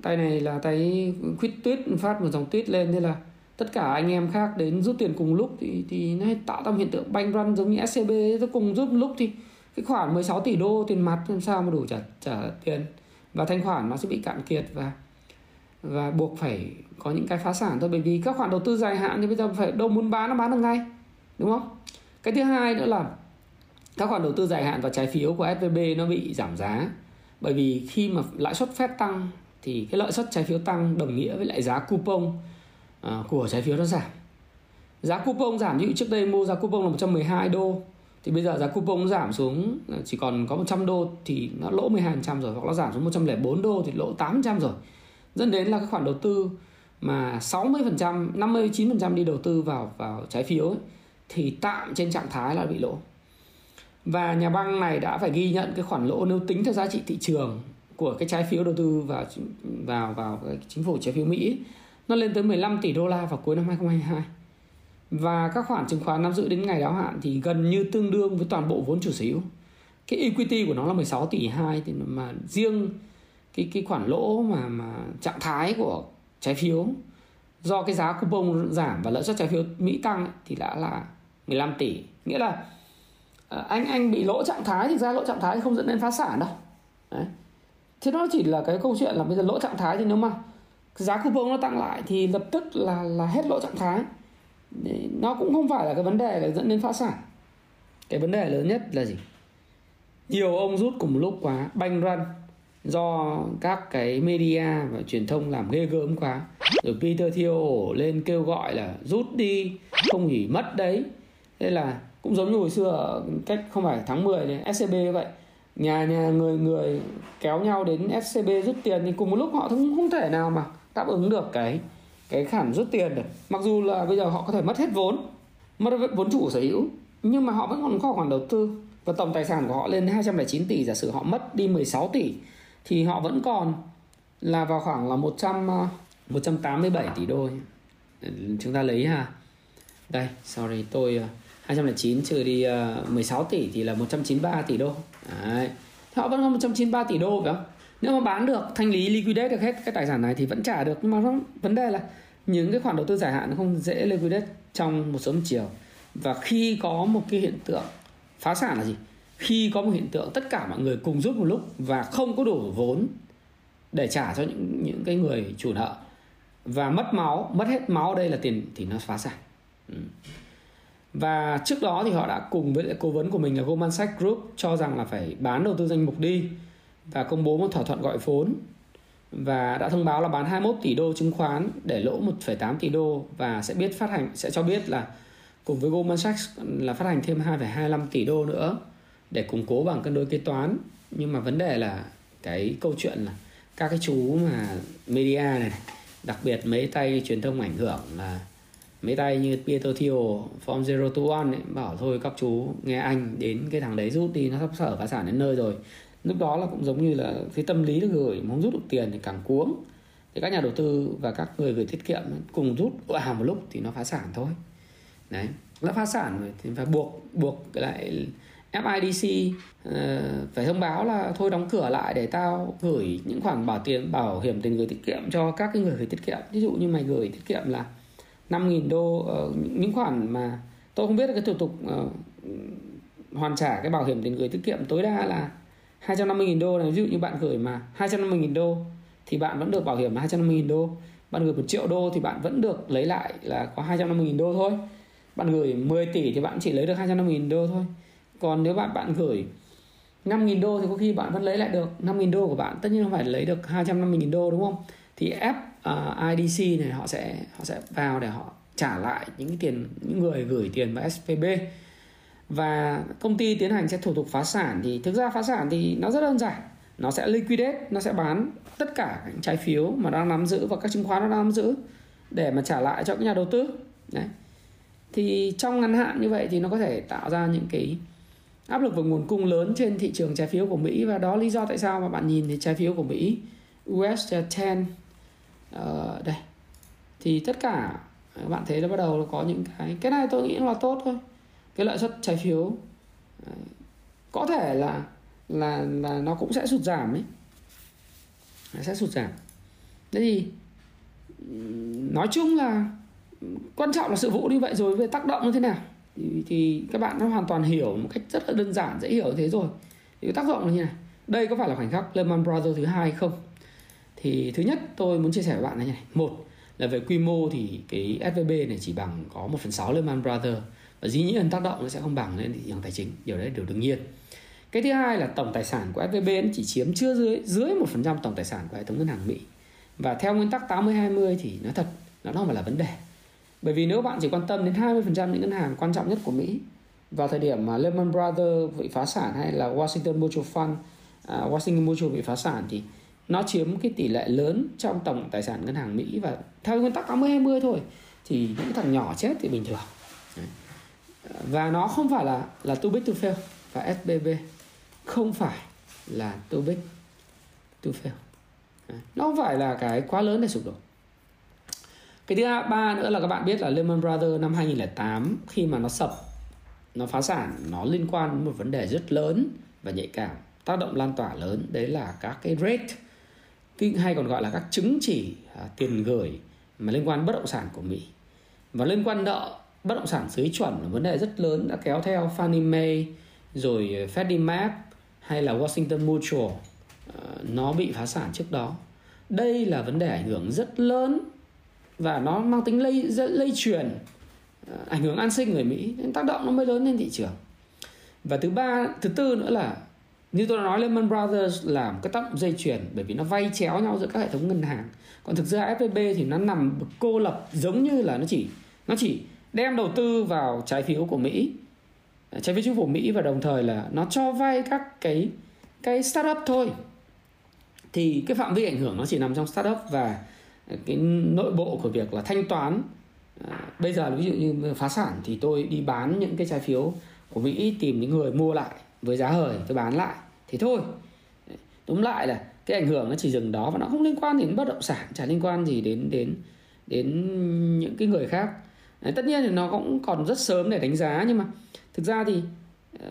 Tay này là tay quýt tuyết, phát một dòng tuyết lên, thế là tất cả anh em khác đến rút tiền cùng lúc thì thì nó tạo ra một hiện tượng banh run giống như SCB nó cùng rút lúc thì cái khoản 16 tỷ đô tiền mặt, làm sao mà đủ trả trả tiền. Và thanh khoản nó sẽ bị cạn kiệt và và buộc phải có những cái phá sản thôi, bởi vì các khoản đầu tư dài hạn thì bây giờ phải đâu muốn bán nó bán được ngay, đúng không? Cái thứ hai nữa là các khoản đầu tư dài hạn và trái phiếu của SVB nó bị giảm giá, bởi vì khi mà lãi suất phép tăng thì cái lợi suất trái phiếu tăng đồng nghĩa với lại giá coupon à, của trái phiếu nó giảm. Giá coupon giảm, như trước đây mua giá coupon là 112 đô, thì bây giờ giá coupon nó giảm xuống à, chỉ còn có 100 đô thì nó lỗ 12% rồi, hoặc nó giảm xuống 104 đô thì lỗ 8% rồi dẫn đến là cái khoản đầu tư mà 60% 59% đi đầu tư vào vào trái phiếu ấy, thì tạm trên trạng thái là bị lỗ. Và nhà băng này đã phải ghi nhận cái khoản lỗ nếu tính theo giá trị thị trường của cái trái phiếu đầu tư vào vào vào cái chính phủ trái phiếu Mỹ nó lên tới 15 tỷ đô la vào cuối năm 2022 và các khoản chứng khoán nắm giữ đến ngày đáo hạn thì gần như tương đương với toàn bộ vốn chủ sở hữu. Cái equity của nó là 16 tỷ 2 thì mà riêng cái cái khoản lỗ mà mà trạng thái của trái phiếu, do cái giá coupon giảm và lợi suất trái phiếu Mỹ tăng thì đã là 15 tỷ. Nghĩa là à, anh anh bị lỗ trạng thái thì ra lỗ trạng thái không dẫn đến phá sản đâu. Đấy. Thế nó chỉ là cái câu chuyện là bây giờ lỗ trạng thái thì nếu mà giá coupon nó tăng lại thì lập tức là là hết lỗ trạng thái. Nó cũng không phải là cái vấn đề là dẫn đến phá sản. Cái vấn đề lớn nhất là gì? Nhiều ông rút cùng lúc quá, banh run do các cái media và truyền thông làm ghê gớm quá. Rồi Peter Thiel lên kêu gọi là rút đi, không hỉ mất đấy. Thế là cũng giống như hồi xưa cách không phải tháng 10 này SCB vậy. Nhà nhà người người kéo nhau đến SCB rút tiền thì cùng một lúc họ cũng không thể nào mà đáp ứng được cái cái khoản rút tiền được. Mặc dù là bây giờ họ có thể mất hết vốn, mất vốn chủ sở hữu, nhưng mà họ vẫn còn có khoản đầu tư. Và tổng tài sản của họ lên 209 tỷ, giả sử họ mất đi 16 tỷ thì họ vẫn còn là vào khoảng là 100 187 à, tỷ đô. Chúng ta lấy ha. Đây, sorry, tôi à, 209 trừ đi à, 16 tỷ thì là 193 tỷ đô. Đấy. Họ vẫn có 193 tỷ đô, phải không? nếu mà bán được, thanh lý, liquidate được hết cái tài sản này thì vẫn trả được. Nhưng mà nó vấn đề là những cái khoản đầu tư dài hạn nó không dễ liquidate trong một sớm chiều. Và khi có một cái hiện tượng phá sản là gì? Khi có một hiện tượng tất cả mọi người cùng rút một lúc và không có đủ vốn để trả cho những những cái người chủ nợ và mất máu mất hết máu đây là tiền thì nó phá sản ừ. và trước đó thì họ đã cùng với lại cố vấn của mình là Goldman Sachs Group cho rằng là phải bán đầu tư danh mục đi và công bố một thỏa thuận gọi vốn và đã thông báo là bán 21 tỷ đô chứng khoán để lỗ 1,8 tỷ đô và sẽ biết phát hành sẽ cho biết là cùng với Goldman Sachs là phát hành thêm 2,25 tỷ đô nữa để củng cố bằng cân đối kế toán. Nhưng mà vấn đề là cái câu chuyện là các cái chú mà media này đặc biệt mấy tay truyền thông ảnh hưởng là mấy tay như Peter Thiel, Form Zero to One ấy, bảo thôi các chú nghe anh đến cái thằng đấy rút đi nó sắp sở phá sản đến nơi rồi. Lúc đó là cũng giống như là cái tâm lý là gửi muốn rút được tiền thì càng cuống. Thì các nhà đầu tư và các người gửi tiết kiệm cùng rút vào một lúc thì nó phá sản thôi. Đấy nó phá sản rồi thì phải buộc buộc lại FIDC uh, ờ, phải thông báo là thôi đóng cửa lại để tao gửi những khoản bảo tiền bảo hiểm tiền gửi tiết kiệm cho các cái người gửi tiết kiệm. Ví dụ như mày gửi tiết kiệm là 5.000 đô uh, những khoản mà tôi không biết cái thủ tục uh, hoàn trả cái bảo hiểm tiền gửi tiết kiệm tối đa là 250.000 đô này. Ví dụ như bạn gửi mà 250.000 đô thì bạn vẫn được bảo hiểm là 250.000 đô. Bạn gửi 1 triệu đô thì bạn vẫn được lấy lại là có 250.000 đô thôi. Bạn gửi 10 tỷ thì bạn chỉ lấy được 250.000 đô thôi còn nếu bạn bạn gửi 5.000 đô thì có khi bạn vẫn lấy lại được 5.000 đô của bạn. Tất nhiên không phải lấy được 250.000 đô đúng không? Thì F uh, à, IDC này họ sẽ họ sẽ vào để họ trả lại những cái tiền những người gửi tiền vào SPB và công ty tiến hành sẽ thủ tục phá sản. Thì thực ra phá sản thì nó rất đơn giản. Nó sẽ liquidate nó sẽ bán tất cả những trái phiếu mà đang nắm giữ và các chứng khoán nó đang nắm giữ để mà trả lại cho các nhà đầu tư. Đấy. Thì trong ngắn hạn như vậy thì nó có thể tạo ra những cái áp lực về nguồn cung lớn trên thị trường trái phiếu của Mỹ và đó lý do tại sao mà bạn nhìn thấy trái phiếu của Mỹ US 10 uh, đây. Thì tất cả bạn thấy nó bắt đầu có những cái cái này tôi nghĩ là tốt thôi. Cái lợi suất trái phiếu ờ, có thể là là là nó cũng sẽ sụt giảm ấy. Nó sẽ sụt giảm. Thế thì nói chung là quan trọng là sự vụ như vậy rồi về tác động như thế nào? Thì, thì các bạn đã hoàn toàn hiểu một cách rất là đơn giản dễ hiểu thế rồi. Thì tác dụng là như này. Đây có phải là khoảnh khắc Lehman Brothers thứ hai không? Thì thứ nhất tôi muốn chia sẻ với bạn là như này. Một là về quy mô thì cái SVB này chỉ bằng có 1 phần 6 Lehman Brothers. Và dĩ nhiên tác động nó sẽ không bằng lên thị trường tài chính. Điều đấy đều đương nhiên. Cái thứ hai là tổng tài sản của SVB chỉ chiếm chưa dưới dưới một phần trăm tổng tài sản của hệ thống ngân hàng Mỹ. Và theo nguyên tắc 80 20 thì nó thật nó không phải là vấn đề bởi vì nếu bạn chỉ quan tâm đến 20% những ngân hàng quan trọng nhất của Mỹ vào thời điểm mà Lehman Brothers bị phá sản hay là Washington Mutual Fund, uh, Washington Mutual bị phá sản thì nó chiếm cái tỷ lệ lớn trong tổng tài sản ngân hàng Mỹ và theo nguyên tắc 80 20 thôi thì những thằng nhỏ chết thì bình thường. Và nó không phải là là too big to fail và SBB không phải là too big to fail. Nó không phải là cái quá lớn để sụp đổ cái thứ ba nữa là các bạn biết là Lehman Brothers năm 2008 khi mà nó sập nó phá sản nó liên quan đến một vấn đề rất lớn và nhạy cảm tác động lan tỏa lớn đấy là các cái rate. Hay còn gọi là các chứng chỉ à, tiền gửi mà liên quan bất động sản của Mỹ. Và liên quan nợ bất động sản dưới chuẩn là vấn đề rất lớn đã kéo theo Fannie Mae rồi Freddie Mac hay là Washington Mutual à, nó bị phá sản trước đó. Đây là vấn đề ảnh hưởng rất lớn và nó mang tính lây lây truyền ờ, ảnh hưởng an sinh người Mỹ, nên tác động nó mới lớn lên thị trường. Và thứ ba, thứ tư nữa là, như tôi đã nói, Lehman Brothers là một cái tác động dây chuyền, bởi vì nó vay chéo nhau giữa các hệ thống ngân hàng. Còn thực ra FVB thì nó nằm cô lập giống như là nó chỉ nó chỉ đem đầu tư vào trái phiếu của Mỹ ờ, trái phiếu chính phủ Mỹ và đồng thời là nó cho vay các cái cái startup thôi. Thì cái phạm vi ảnh hưởng nó chỉ nằm trong startup và cái nội bộ của việc là thanh toán à, bây giờ ví dụ như phá sản thì tôi đi bán những cái trái phiếu của Mỹ tìm những người mua lại với giá hời tôi bán lại. Thì thôi. Tóm lại là cái ảnh hưởng nó chỉ dừng đó và nó không liên quan đến bất động sản chả liên quan gì đến đến đến những cái người khác. Đấy, tất nhiên thì nó cũng còn rất sớm để đánh giá nhưng mà thực ra thì ờ,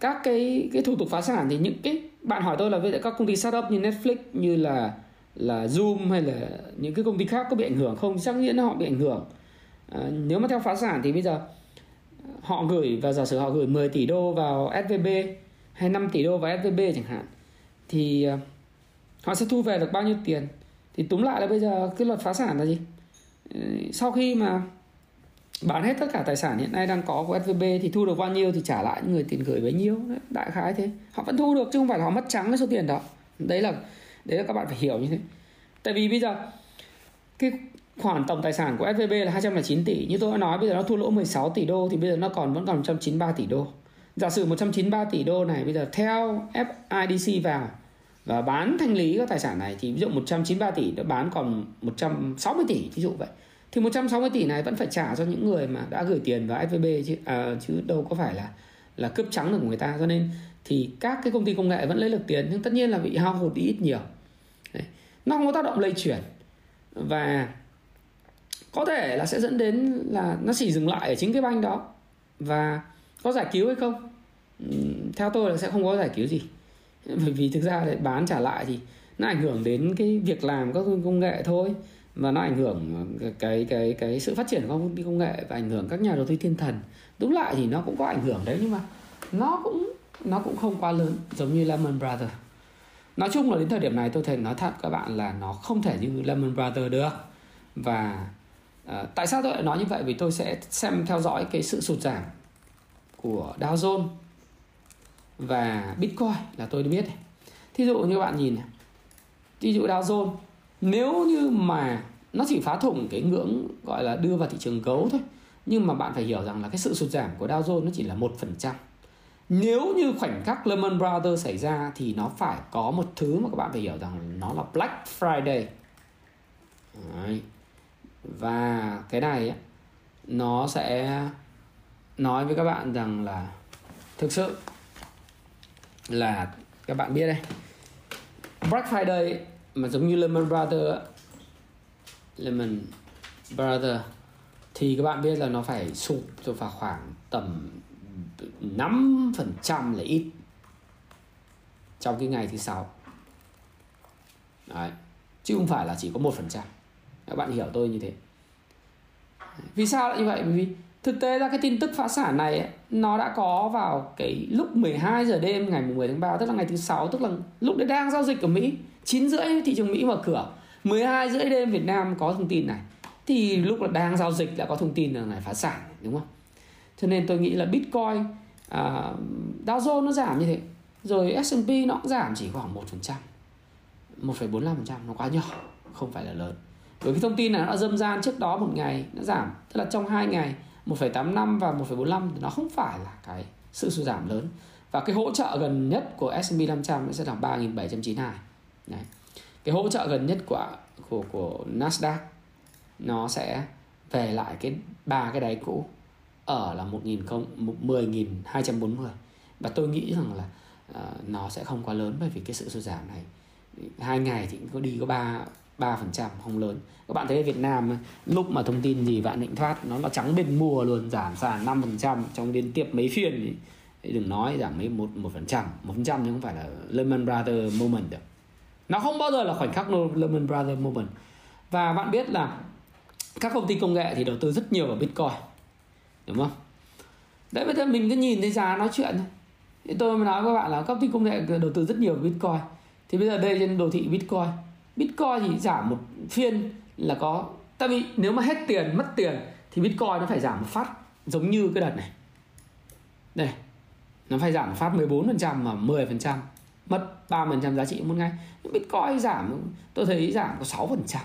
các cái cái thủ tục phá sản thì những cái bạn hỏi tôi là với các công ty startup như Netflix như là là Zoom hay là những cái công ty khác có bị ảnh hưởng không? Chắc nhiên họ bị ảnh hưởng. À, nếu mà theo phá sản thì bây giờ họ gửi và giả sử họ gửi 10 tỷ đô vào SVB hay 5 tỷ đô vào SVB chẳng hạn thì à, họ sẽ thu về được bao nhiêu tiền? Thì túm lại là bây giờ cái luật phá sản là gì? Ừ, sau khi mà bán hết tất cả tài sản hiện nay đang có của SVB thì thu được bao nhiêu thì trả lại những người tiền gửi bấy nhiêu đấy, đại khái thế. Họ vẫn thu được chứ không phải là họ mất trắng cái số tiền đó. Đấy là đấy là các bạn phải hiểu như thế. Tại vì bây giờ cái khoản tổng tài sản của SVB là 209 tỷ. Như tôi đã nói bây giờ nó thua lỗ 16 tỷ đô thì bây giờ nó còn vẫn còn 193 tỷ đô. Giả sử 193 tỷ đô này bây giờ theo FIDC vào và bán thanh lý các tài sản này thì ví dụ 193 tỷ đã bán còn 160 tỷ ví dụ vậy. Thì 160 tỷ này vẫn phải trả cho những người mà đã gửi tiền vào SVB chứ à, chứ đâu có phải là là cướp trắng được của người ta. Cho nên thì các cái công ty công nghệ vẫn lấy được tiền nhưng tất nhiên là bị hao hụt đi ít nhiều. Đấy. nó không có tác động lây chuyển. Và có thể là sẽ dẫn đến là nó chỉ dừng lại ở chính cái banh đó. Và có giải cứu hay không? Theo tôi là sẽ không có giải cứu gì. Bởi vì thực ra để bán trả lại thì nó ảnh hưởng đến cái việc làm các công nghệ thôi. Và nó ảnh hưởng cái cái cái sự phát triển của công ty công nghệ và ảnh hưởng các nhà đầu tư thiên thần. Đúng lại thì nó cũng có ảnh hưởng đấy, nhưng mà nó cũng nó cũng không quá lớn, giống như Lehman Brothers nói chung là đến thời điểm này tôi thể nói thật các bạn là nó không thể như Lemon Brother được và uh, tại sao tôi lại nói như vậy vì tôi sẽ xem theo dõi cái sự sụt giảm của Dow Jones và Bitcoin là tôi biết này. Thí dụ như bạn nhìn này. Dụ Dow Jones nếu như mà nó chỉ phá thủng cái ngưỡng gọi là đưa vào thị trường gấu thôi nhưng mà bạn phải hiểu rằng là cái sự sụt giảm của Dow Jones nó chỉ là một phần trăm nếu như khoảnh khắc Lehman Brothers xảy ra thì nó phải có một thứ mà các bạn phải hiểu rằng nó là Black Friday Đấy. và cái này ấy, nó sẽ nói với các bạn rằng là thực sự là các bạn biết đây Black Friday mà giống như Lehman Brothers Lehman Brothers thì các bạn biết là nó phải sụt cho vào khoảng tầm 5% là ít. Trong cái ngày thứ sáu. Đấy. chứ không phải là chỉ có một phần trăm. Các bạn hiểu tôi như thế. Vì sao lại như vậy? Vì thực tế ra cái tin tức phá sản này ấy, nó đã có vào cái lúc 12 giờ đêm ngày 10 tháng 3 tức là ngày thứ sáu tức là lúc đấy đang giao dịch ở Mỹ. 9 rưỡi thị trường Mỹ mở cửa. 12 rưỡi đêm Việt Nam có thông tin này. Thì lúc là đang giao dịch đã có thông tin là này phá sản đúng không? Cho nên tôi nghĩ là Bitcoin à, Dow Jones nó giảm như thế. Rồi S&P nó cũng giảm chỉ khoảng 1% 1,45% nó quá nhỏ không phải là lớn. Bởi cái thông tin này nó dâm gian trước đó một ngày nó giảm tức là trong hai ngày 1,85 và 1,45 thì nó không phải là cái sự sụt giảm lớn. Và cái hỗ trợ gần nhất của S&P 500 sẽ là 3.792 Đấy. cái hỗ trợ gần nhất của của của Nasdaq nó sẽ về lại cái ba cái đáy cũ ở là 10.240 và tôi nghĩ rằng là uh, nó sẽ không quá lớn bởi vì cái sự sụt giảm này. Hai ngày thì có đi có ba ba phần trăm không lớn. Các bạn thấy ở Việt Nam lúc mà thông tin gì vạn định thoát nó là trắng bên mùa luôn giảm sàn năm phần trăm trong liên tiếp mấy phiên thì đừng nói giảm mấy một một phần trăm một phần trăm nhưng không phải là Lehman Brothers moment được. Nó không bao giờ là khoảnh khắc Lehman Brothers moment. Và bạn biết là các công ty công nghệ thì đầu tư rất nhiều vào Bitcoin đúng không? Đấy, bây giờ mình cứ nhìn thấy giá nói chuyện thì tôi mới nói với các bạn là các công ty công nghệ đầu tư rất nhiều Bitcoin. Thì bây giờ đây trên đồ thị Bitcoin. Bitcoin thì giảm một phiên là có tại vì nếu mà hết tiền, mất tiền thì Bitcoin nó phải giảm một phát, giống như cái đợt này. Đây, nó phải giảm phát 14% mà 10% mất 3% giá trị một ngày. Bitcoin giảm, tôi thấy giảm có 6%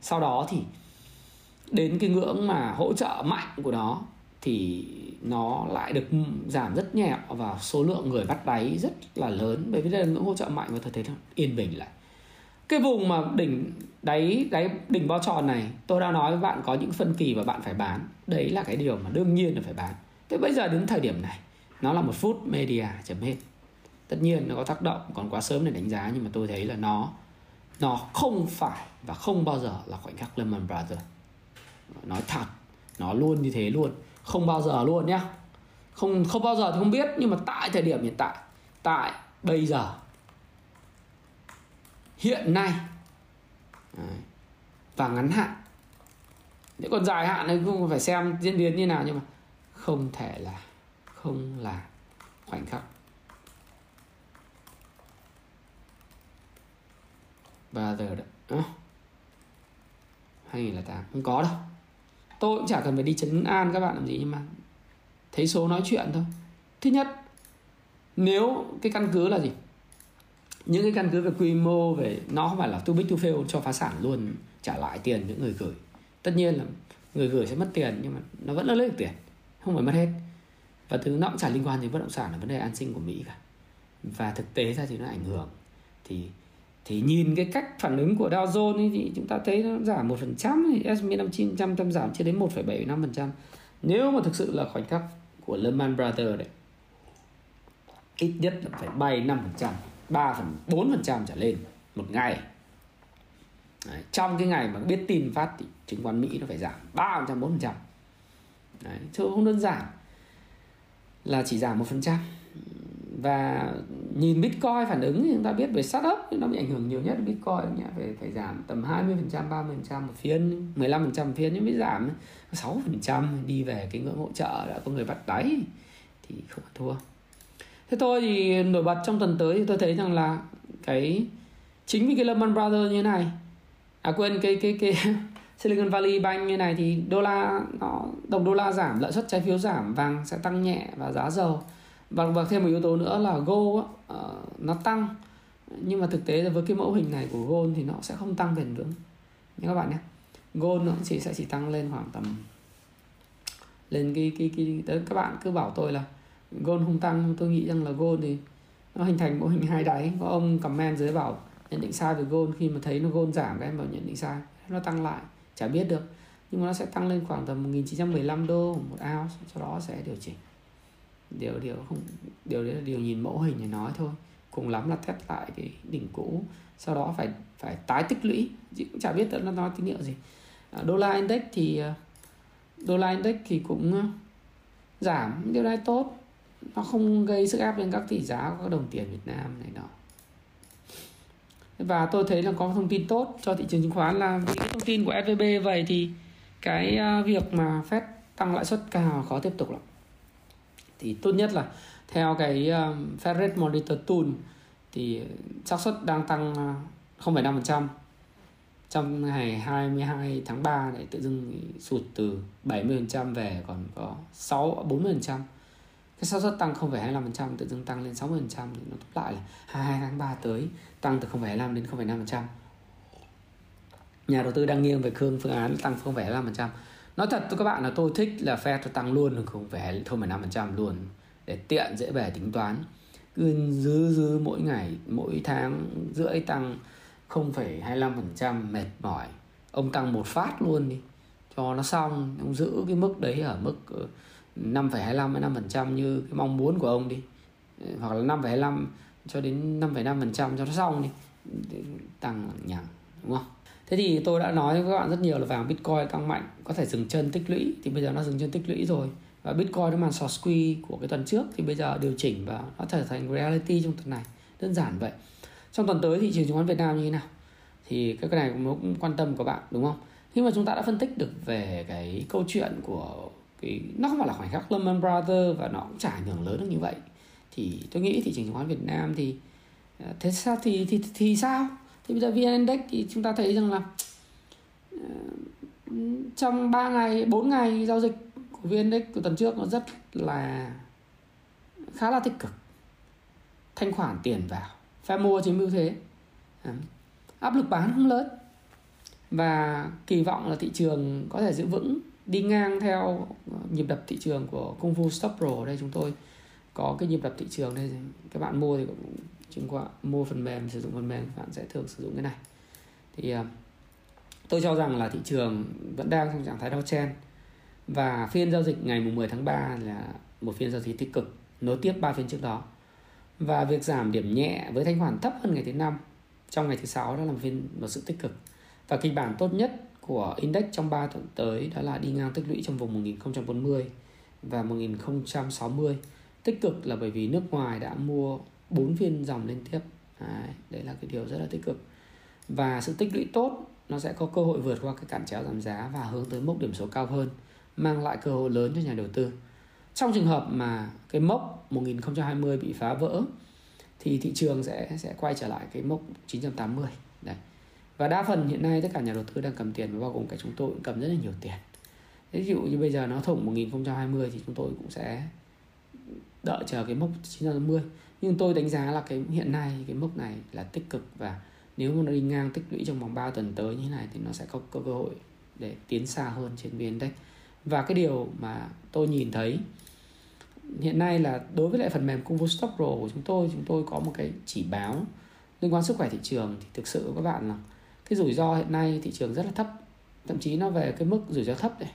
sau đó thì đến cái ngưỡng mà hỗ trợ mạnh của nó thì nó lại được giảm rất nhẹ và số lượng người bắt đáy rất là lớn. Bởi vì đây là ngưỡng hỗ trợ mạnh và tôi thấy nó yên bình lại. Cái vùng mà đỉnh đáy đáy đỉnh bao tròn này, tôi đã nói với bạn có những phân kỳ và bạn phải bán. Đấy là cái điều mà đương nhiên là phải bán. Thế bây giờ đến thời điểm này, nó là một phút media chấm hết. Tất nhiên nó có tác động, còn quá sớm để đánh giá, nhưng mà tôi thấy là nó nó không phải và không bao giờ là khoảnh khắc Lehman Brothers. Nói thật, nó luôn như thế luôn không bao giờ luôn nhé, không không bao giờ thì không biết nhưng mà tại thời điểm hiện tại tại bây giờ. Hiện nay. Và ngắn hạn. Nếu còn dài hạn thì cũng phải xem diễn biến như nào nhưng mà không thể là không là khoảnh khắc. Và giờ đó hay là tám. Không có đâu tôi cũng chả cần phải đi chấn an các bạn làm gì, nhưng mà thấy số nói chuyện thôi. Thứ nhất, nếu cái căn cứ là gì? Những cái căn cứ về quy mô về, nó không phải là too big to fail cho phá sản luôn, trả lại tiền những người gửi. Tất nhiên là người gửi sẽ mất tiền, nhưng mà nó vẫn là lấy được tiền, không phải mất hết. Và thứ nó cũng chả liên quan đến bất động sản, là vấn đề an sinh của mỹ cả. Và thực tế ra thì nó ảnh hưởng. Thì thì nhìn cái cách phản ứng của Dow Jones ấy, thì chúng ta thấy nó giảm 1% thì S&P 500 tâm giảm chưa đến 1,75% nếu mà thực sự là khoảnh khắc của Lehman Brothers đấy ít nhất là phải bay 5% 3 phần 4 phần trăm trở lên một ngày. Đấy, trong cái ngày mà biết tin phát thì chứng khoán Mỹ nó phải giảm 3 4 phần trăm. Chứ không đơn giản là chỉ giảm một phần trăm và nhìn Bitcoin phản ứng thì chúng ta biết về startup nó bị ảnh hưởng nhiều nhất Bitcoin nhỉ phải phải giảm tầm 20 phần trăm 30 phần trăm một phiên 15 phần trăm phiên nhưng mới giảm 6 phần trăm. Đi về cái ngưỡng hỗ trợ đã có người bắt đáy thì không thua. Thế tôi thì nổi bật trong tuần tới thì tôi thấy rằng là cái, chính vì cái Lehman Brothers như này à quên cái cái cái Silicon Valley Bank như này thì đô la, nó, đồng đô la giảm, lợi suất trái phiếu giảm, vàng sẽ tăng nhẹ và giá dầu và và thêm một yếu tố nữa là gold uh, à, nó tăng. Nhưng mà thực tế là với cái mẫu hình này của gold thì nó sẽ không tăng bền vững nhé các bạn nhé. Gold nó chỉ sẽ chỉ tăng lên khoảng tầm lên cái cái cái, tới các bạn cứ bảo tôi là gold không tăng tôi nghĩ rằng là gold thì nó hình thành mẫu hình hai đáy. Có ông comment dưới bảo nhận định sai về gold khi mà thấy nó gold giảm các em bảo nhận định sai. Nó tăng lại chả biết được. Nhưng mà nó sẽ tăng lên khoảng tầm 1915 đô một ounce sau đó sẽ điều chỉnh điều điều không điều đấy là điều nhìn mẫu hình để nói thôi. Cùng lắm là test lại cái đỉnh cũ sau đó phải phải tái tích lũy. Chứ cũng chả biết nó nói tín hiệu gì. À, đô la index thì à, đô la index thì cũng à, giảm. Điều này tốt. Nó không gây sức ép lên các tỷ giá của các đồng tiền Việt Nam này nọ. Và tôi thấy là có thông tin tốt cho thị trường chứng khoán là những cái thông tin của SVB vậy thì cái à, việc mà Fed tăng lãi suất cao khó tiếp tục lắm thì tốt nhất là theo cái um, Fed Rate Monitor Tool thì xác suất đang tăng ờ, 0,5% trong ngày 22 tháng 3 lại tự dưng sụt từ 70% về còn có 6 40% cái xác suất tăng 0,25% tự dưng tăng lên 60% thì nó tóm lại là 22 tháng 3 tới tăng từ 0,25 đến 0,5% nhà đầu tư đang nghiêng về khương phương án tăng 0,25% nói thật với các bạn là tôi thích là Fed tăng luôn không phải thôi phải năm phần trăm luôn. Để tiện dễ bề tính toán. Cứ dứ dứ mỗi ngày mỗi tháng rưỡi tăng 0,25% mệt mỏi. Ông tăng một phát luôn đi. Cho nó xong ông giữ cái mức đấy ở mức ờ, 5,25 đến 5% như cái mong muốn của ông đi. Ờ, hoặc là 5,25 cho đến 5,5% cho nó xong đi. Tăng nhằng đúng không? Thế thì tôi đã nói với các bạn rất nhiều là vàng bitcoin tăng mạnh, có thể dừng chân tích lũy, thì bây giờ nó dừng chân tích lũy rồi. Và bitcoin nó màn short squeeze của cái tuần trước, thì bây giờ điều chỉnh và nó trở thành reality trong tuần này. Đơn giản vậy. Trong tuần tới thị trường chứng khoán Việt Nam như thế nào? Thì cái này cũng quan tâm của bạn, đúng không? Khi mà chúng ta đã phân tích được về cái câu chuyện của cái, nó không phải là khoảnh khắc Lehman Brothers và nó cũng chả ảnh hưởng lớn được như vậy. Thì tôi nghĩ thị trường chứng khoán Việt Nam thì ờ, thế sao thì thì thì sao? Thì bây giờ vn index thì chúng ta thấy rằng là ờ, trong 3 ngày 4 ngày giao dịch của vn index của tuần trước nó rất là, khá là tích cực. Thanh khoản tiền vào. Phe mua chiếm ưu thế. Ờ, áp lực bán không lớn. Và kỳ vọng là thị trường có thể giữ vững, đi ngang theo ờ, nhịp đập thị trường của Kung Fu Stop Pro. Ở đây chúng tôi có cái nhịp đập thị trường đây. Các bạn mua thì cũng chứng khoán, mua phần mềm, sử dụng phần mềm, bạn sẽ thường sử dụng cái này. Thì à, tôi cho rằng là thị trường vẫn đang trong trạng thái downtrend và phiên giao dịch ngày 10 tháng 3 là một phiên giao dịch tích cực, nối tiếp ba phiên trước đó. Và việc giảm điểm nhẹ với thanh khoản thấp hơn ngày thứ năm trong ngày thứ sáu đó là một phiên, một sự tích cực. Và kịch bản tốt nhất của index trong 3 tuần tới đó là đi ngang tích lũy trong vùng 1040 và 1060 tích cực là bởi vì nước ngoài đã mua 4 phiên dòng liên tiếp. Đấy, đấy là cái điều rất là tích cực. Và sự tích lũy tốt nó sẽ có cơ hội vượt qua cái cản chéo giảm giá và hướng tới mốc điểm số cao hơn mang lại cơ hội lớn cho nhà đầu tư. Trong trường hợp mà cái mốc 1020 bị phá vỡ thì thị trường sẽ sẽ quay trở lại cái mốc 980 đấy. Và đa phần hiện nay tất cả nhà đầu tư đang cầm tiền và bao gồm cả chúng tôi cũng cầm rất là nhiều tiền. Ví dụ như bây giờ nó thủng 1020 thì chúng tôi cũng sẽ đợi chờ cái mốc 980 nhưng tôi đánh giá là cái hiện nay cái mốc này là tích cực và nếu mà nó đi ngang tích lũy trong vòng 3 tuần tới như thế này thì nó sẽ có, cơ hội để tiến xa hơn trên vn index và cái điều mà tôi nhìn thấy hiện nay là đối với lại phần mềm cung vô Stock Pro của chúng tôi chúng tôi có một cái chỉ báo liên quan sức khỏe thị trường thì thực sự các bạn là cái rủi ro hiện nay thị trường rất là thấp thậm chí nó về cái mức rủi ro thấp này.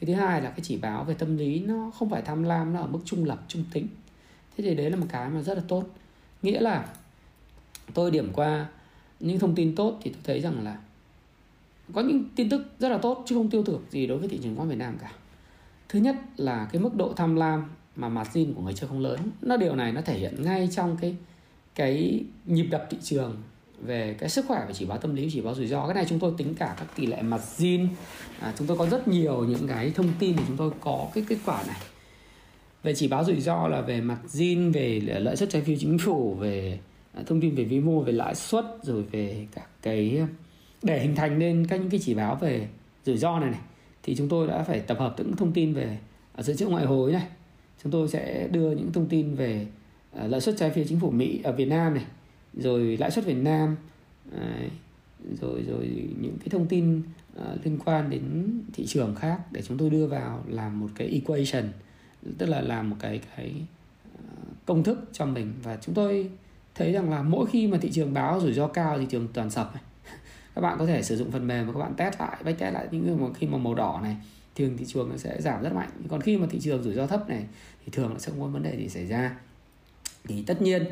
Cái thứ hai là cái chỉ báo về tâm lý nó không phải tham lam nó ở mức trung lập trung tính thế thì đấy là một cái mà rất là tốt. Nghĩa là tôi điểm qua những thông tin tốt thì tôi thấy rằng là có những tin tức rất là tốt chứ không tiêu cực gì đối với thị trường chứng Việt Nam cả. Thứ nhất là cái mức độ tham lam mà margin của người chơi không lớn. Nó điều này nó thể hiện ngay trong cái cái nhịp đập thị trường về cái sức khỏe và chỉ báo tâm lý chỉ báo rủi ro. Cái này chúng tôi tính cả các tỷ lệ margin. À, chúng tôi có rất nhiều những cái thông tin để chúng tôi có cái kết quả này về chỉ báo rủi ro là về mặt zin, về lợi suất trái phiếu chính phủ, về à, thông tin về vĩ mô, về lãi suất, rồi về các cái, để hình thành nên các những cái chỉ báo về rủi ro này này. Thì chúng tôi đã phải tập hợp những thông tin về à, dự trữ ngoại hối này. Chúng tôi sẽ đưa những thông tin về à, lợi suất trái phiếu chính phủ Mỹ ở Việt Nam này, rồi lãi suất Việt Nam rồi rồi những cái thông tin liên quan đến thị trường khác để chúng tôi đưa vào làm một cái equation tức là làm một cái cái ờ, công thức cho mình. Và chúng tôi thấy rằng là mỗi khi mà thị trường báo rủi ro cao, thị trường toàn sập này, các bạn có thể sử dụng phần mềm và các bạn test lại bách test lại. Những mà khi mà màu đỏ này, thường thị trường nó sẽ giảm rất mạnh. Còn khi mà thị trường rủi ro thấp này, thì thường nó sẽ không có vấn đề gì xảy ra? Thì tất nhiên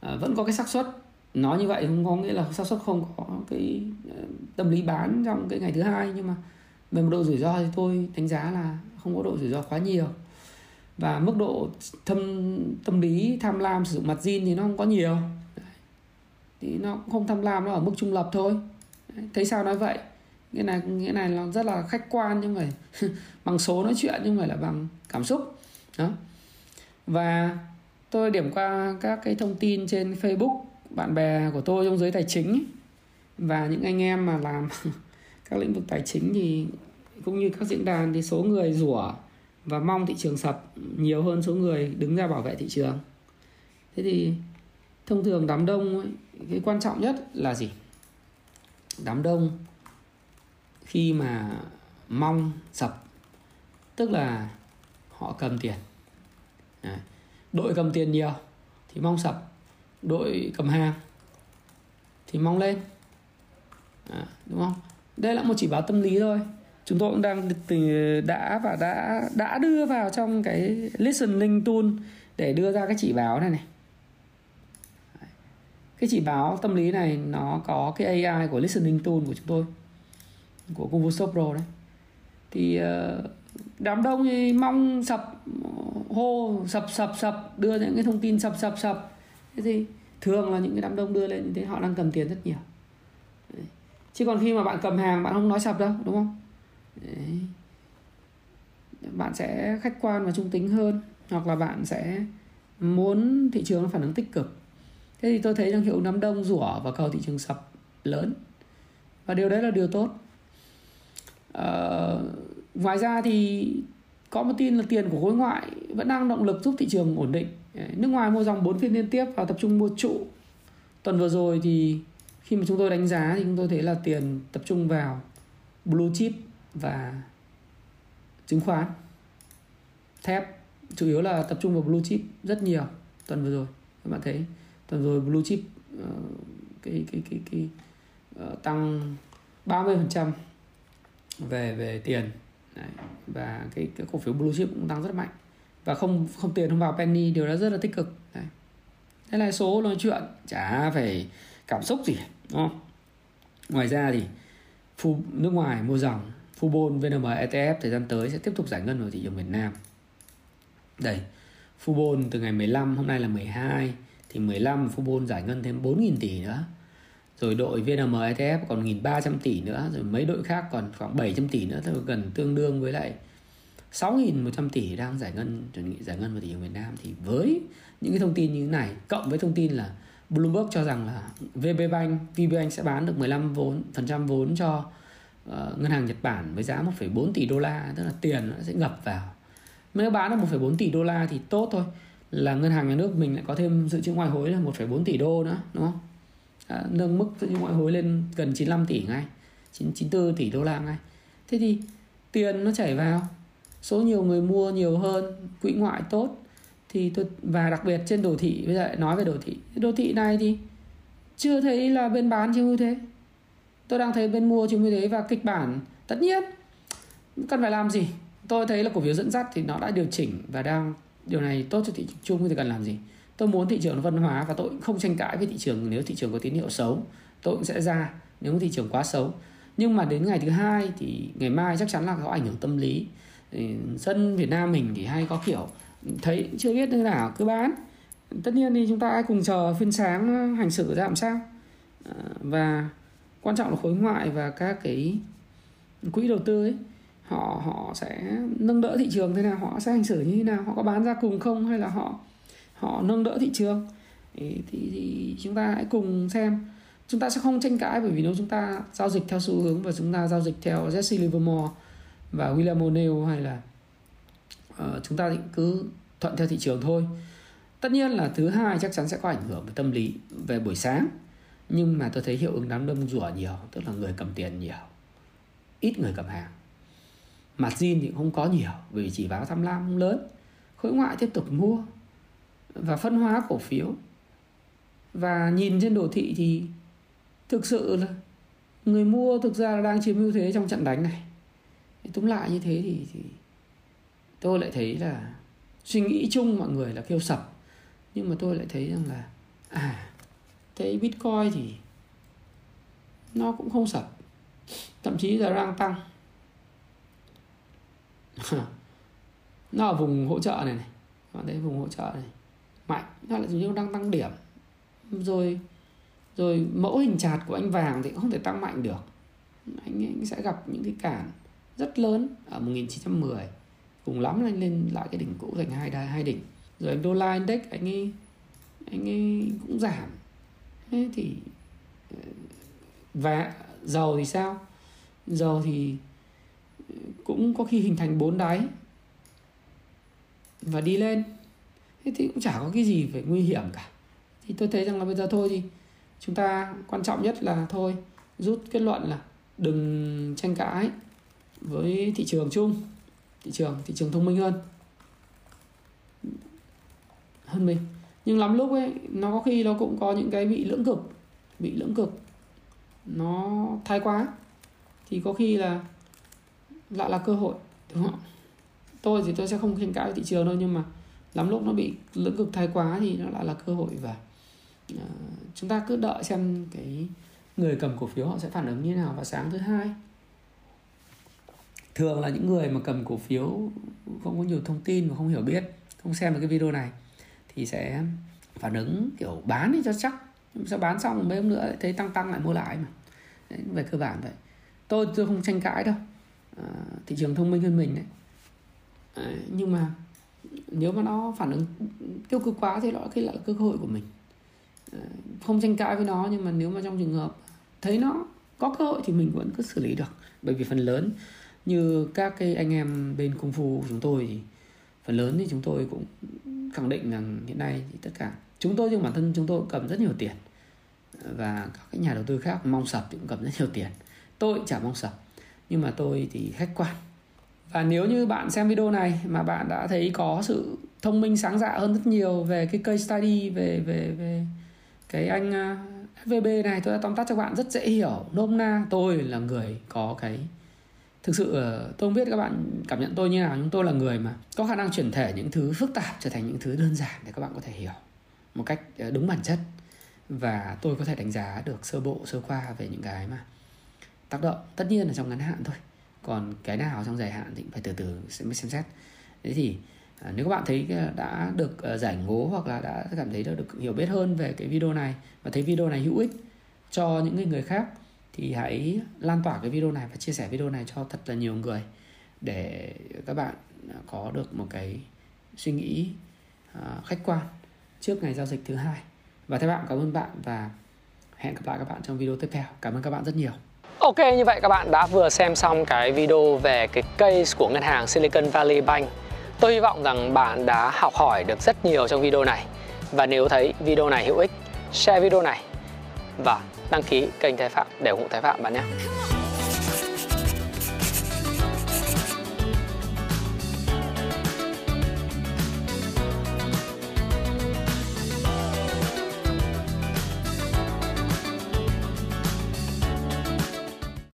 ờ, vẫn có cái xác suất. Nói như vậy không có nghĩa là xác suất không có cái ờ, tâm lý bán trong cái ngày thứ hai. Nhưng mà về một độ rủi ro thì tôi đánh giá là không có độ rủi ro quá nhiều và mức độ thâm, tâm lý, tham lam, sử dụng mặt zin thì nó không có nhiều. Thì nó cũng không tham lam, nó ở mức trung lập thôi. Thấy sao nói vậy? Nghĩa này nghĩa này nó rất là khách quan, nhưng phải bằng số nói chuyện, nhưng phải là bằng cảm xúc. Đó. Và tôi điểm qua các cái thông tin trên Facebook, bạn bè của tôi trong giới tài chính. Và những anh em mà làm các lĩnh vực tài chính thì cũng như các diễn đàn thì số người rủa và mong thị trường sập nhiều hơn số người đứng ra bảo vệ thị trường. Thế thì thông thường đám đông ấy, cái quan trọng nhất là gì? Đám đông khi mà mong sập tức là họ cầm tiền. Đội cầm tiền nhiều thì mong sập đội cầm hàng thì mong lên. À, đúng không? Đây là một chỉ báo tâm lý thôi chúng tôi cũng đang ừ, đã và đã đã đưa vào trong cái listening tool để đưa ra cái chỉ báo này này. Cái chỉ báo tâm lý này nó có cái AI của listening tool của chúng tôi, của google Shop Pro đấy. Thì ờ, đám đông thì mong sập, hô, sập sập sập, đưa những cái thông tin sập sập sập. Thế thì thường là những cái đám đông đưa lên như thế, họ đang cầm tiền rất nhiều. Chứ còn khi mà bạn cầm hàng, bạn không nói sập đâu, đúng không? Đấy. bạn sẽ khách quan và trung tính hơn hoặc là bạn sẽ muốn thị trường phản ứng tích cực. Thế thì tôi thấy rằng hiệu nắm đông rủa và cầu thị trường sập lớn. Và điều đấy là điều tốt. À, ngoài ra thì có một tin là tiền của khối ngoại vẫn đang động lực giúp thị trường ổn định. Nước ngoài mua dòng 4 phiên liên tiếp và tập trung mua trụ. Tuần vừa rồi thì khi mà chúng tôi đánh giá thì chúng tôi thấy là tiền tập trung vào blue chip và chứng khoán. Thép chủ yếu là tập trung vào blue chip rất nhiều tuần vừa rồi. Các bạn thấy tuần rồi blue chip uh, cái cái cái cái uh, tăng 30% về về tiền. Đấy. và cái cái cổ phiếu blue chip cũng tăng rất mạnh. Và không không tiền không vào penny điều đó rất là tích cực. Đấy. đây là số nói chuyện chả phải cảm xúc gì đúng không? Ngoài ra thì phu nước ngoài mua dòng Fubon, VNM, ETF thời gian tới sẽ tiếp tục giải ngân vào thị trường Việt Nam. Đây Fubon từ ngày 15 hôm nay là 12 thì 15 Fubon giải ngân thêm 4.000 tỷ nữa. Rồi đội VNM ETF còn 1.300 tỷ nữa rồi mấy đội khác còn khoảng 700 tỷ nữa gần tương đương với lại 6.100 tỷ đang giải ngân chuẩn bị giải ngân vào thị trường Việt Nam. Thì với những cái thông tin như thế này cộng với thông tin là Bloomberg cho rằng là VB Bank, VB Bank sẽ bán được 15 vốn phần trăm vốn cho uh, ngân hàng Nhật Bản với giá 1,4 tỷ đô la tức là tiền nó sẽ ngập vào. Nếu bán được 1,4 tỷ đô la thì tốt thôi là ngân hàng nhà nước mình lại có thêm dự trữ ngoại hối là 1,4 tỷ đô nữa đúng không? À, nâng mức dự trữ ngoại hối lên gần 95 tỷ ngay 94 tỷ đô la ngay thế thì tiền nó chảy vào số nhiều người mua nhiều hơn quỹ ngoại tốt thì tôi và đặc biệt trên đồ thị bây giờ nói về đồ thị đồ thị này thì chưa thấy là bên bán chưa thế tôi đang thấy bên mua chứng như thế và kịch bản. Tất nhiên, cần phải làm gì? Tôi thấy là cổ phiếu dẫn dắt thì nó đã điều chỉnh và đang, điều này tốt cho thị trường chung thì cần làm gì? Tôi muốn thị trường văn hóa và tôi cũng không tranh cãi với thị trường. Nếu thị trường có tín hiệu xấu, tôi cũng sẽ ra. Nếu thị trường quá xấu. Nhưng mà đến ngày thứ hai thì ngày mai chắc chắn là có ảnh hưởng tâm lý. Dân Việt Nam mình thì hay có kiểu thấy chưa biết như nào, cứ bán. Tất nhiên thì chúng ta cùng chờ phiên sáng hành xử ra làm sao. Ờ, và quan trọng là khối ngoại và các cái quỹ đầu tư ấy. Họ họ sẽ nâng đỡ thị trường thế nào họ sẽ hành xử như thế nào họ có bán ra cùng không hay là họ họ nâng đỡ thị trường. Thì, thì, thì chúng ta hãy cùng xem. Chúng ta sẽ không tranh cãi bởi vì nếu chúng ta giao dịch theo xu hướng và chúng ta giao dịch theo Jesse Livermore và William O'Neill hay là uh, chúng ta cứ thuận theo thị trường thôi. Tất nhiên là thứ hai chắc chắn sẽ có ảnh hưởng về tâm lý về buổi sáng nhưng mà tôi thấy hiệu ứng đám đông rủa nhiều tức là người cầm tiền nhiều ít người cầm hàng. Mặt zin thì không có nhiều vì chỉ báo tham lam không lớn khối ngoại tiếp tục mua và phân hóa cổ phiếu. Và nhìn trên đồ thị thì thực sự là người mua thực ra là đang chiếm ưu thế trong trận đánh này. Túm lại như thế thì, thì tôi lại thấy là suy nghĩ chung mọi người là kêu sập. Nhưng mà tôi lại thấy rằng là à thấy bitcoin thì nó cũng không sập. Thậm chí là đang tăng. Nó ở vùng hỗ trợ này này. Bạn thấy vùng hỗ trợ này. Mạnh. Nó lại như đang tăng điểm. Rồi rồi mẫu hình chạt của anh vàng thì không thể tăng mạnh được. Anh, anh sẽ gặp những cái cản rất lớn ở 1910 cùng lắm là anh lên lại cái đỉnh cũ thành hai đai hai đỉnh. Rồi anh đô la index anh ấy anh ấy cũng giảm thế thì, và dầu thì sao? Dầu thì cũng có khi hình thành bốn đáy và đi lên. Thế thì cũng chả có cái gì phải nguy hiểm cả. Thì tôi thấy rằng là bây giờ thôi thì chúng ta, quan trọng nhất là thôi, rút kết luận là đừng tranh cãi với thị trường chung, thị trường thị trường thông minh hơn. Hơn mình nhưng lắm lúc ấy nó có khi nó cũng có những cái bị lưỡng cực bị lưỡng cực. Nó thái quá. Thì có khi là lại là cơ hội đúng không tôi thì tôi sẽ không khuyên cáo thị trường đâu nhưng mà lắm lúc nó bị lưỡng cực thái quá thì nó lại là cơ hội và uh, chúng ta cứ đợi xem cái người cầm cổ phiếu họ sẽ phản ứng như thế nào vào sáng thứ hai. Thường là những người mà cầm cổ phiếu không có nhiều thông tin và không hiểu biết không xem được cái video này thì sẽ phản ứng kiểu bán đi cho chắc sau bán xong mấy hôm nữa thấy tăng tăng lại mua lại mà. Đấy, về cơ bản vậy. Tôi tôi không tranh cãi đâu. À, thị trường thông minh hơn mình đấy. À, nhưng mà nếu mà nó phản ứng tiêu cực quá thì nó khi lại là cơ hội của mình. À, không tranh cãi với nó nhưng mà nếu mà trong trường hợp thấy nó có cơ hội thì mình vẫn cứ xử lý được. Bởi vì phần lớn như các cái anh em bên công phu của chúng tôi thì phần lớn thì chúng tôi cũng khẳng định rằng hiện nay thì tất cả, chúng tôi nhưng bản thân chúng tôi cầm rất nhiều tiền. Và các cái nhà đầu tư khác, mong sập thì cũng cầm rất nhiều tiền. Tôi chả mong sập, nhưng mà tôi thì khách quan. Và nếu như bạn xem video này mà bạn đã thấy có sự thông minh sáng dạ hơn rất nhiều về cái case study, về về về cái anh ờ, FVB này, tôi đã tóm tắt cho bạn rất dễ hiểu. Nôm na, tôi là người có cái thực sự ờ, tôi không biết các bạn cảm nhận tôi như nào, nhưng tôi là người mà có khả năng chuyển thể những thứ phức tạp trở thành những thứ đơn giản để các bạn có thể hiểu một cách ờ, đúng bản chất. Và tôi có thể đánh giá được sơ bộ, sơ qua về những cái mà tác động tất nhiên là trong ngắn hạn thôi. Còn cái nào trong dài hạn thì phải từ từ sẽ mới xem xét. Thế thì ờ, nếu các bạn thấy đã được giải ngố hoặc là đã cảm thấy được hiểu biết hơn về cái video này và thấy video này hữu ích cho những người khác thì hãy lan tỏa cái video này và chia sẻ video này cho thật là nhiều người để các bạn có được một cái suy nghĩ à, khách quan trước ngày giao dịch thứ hai. Và các bạn cảm ơn bạn và hẹn gặp lại các bạn trong video tiếp theo. Cảm ơn các bạn rất nhiều. Ok như vậy các bạn đã vừa xem xong cái video về cái case của ngân hàng Silicon Valley Bank. Tôi hy vọng rằng bạn đã học hỏi được rất nhiều trong video này. Và nếu thấy video này hữu ích, share video này Và đăng ký kênh Thái Phạm để ủng hộ Thái Phạm bạn nhé.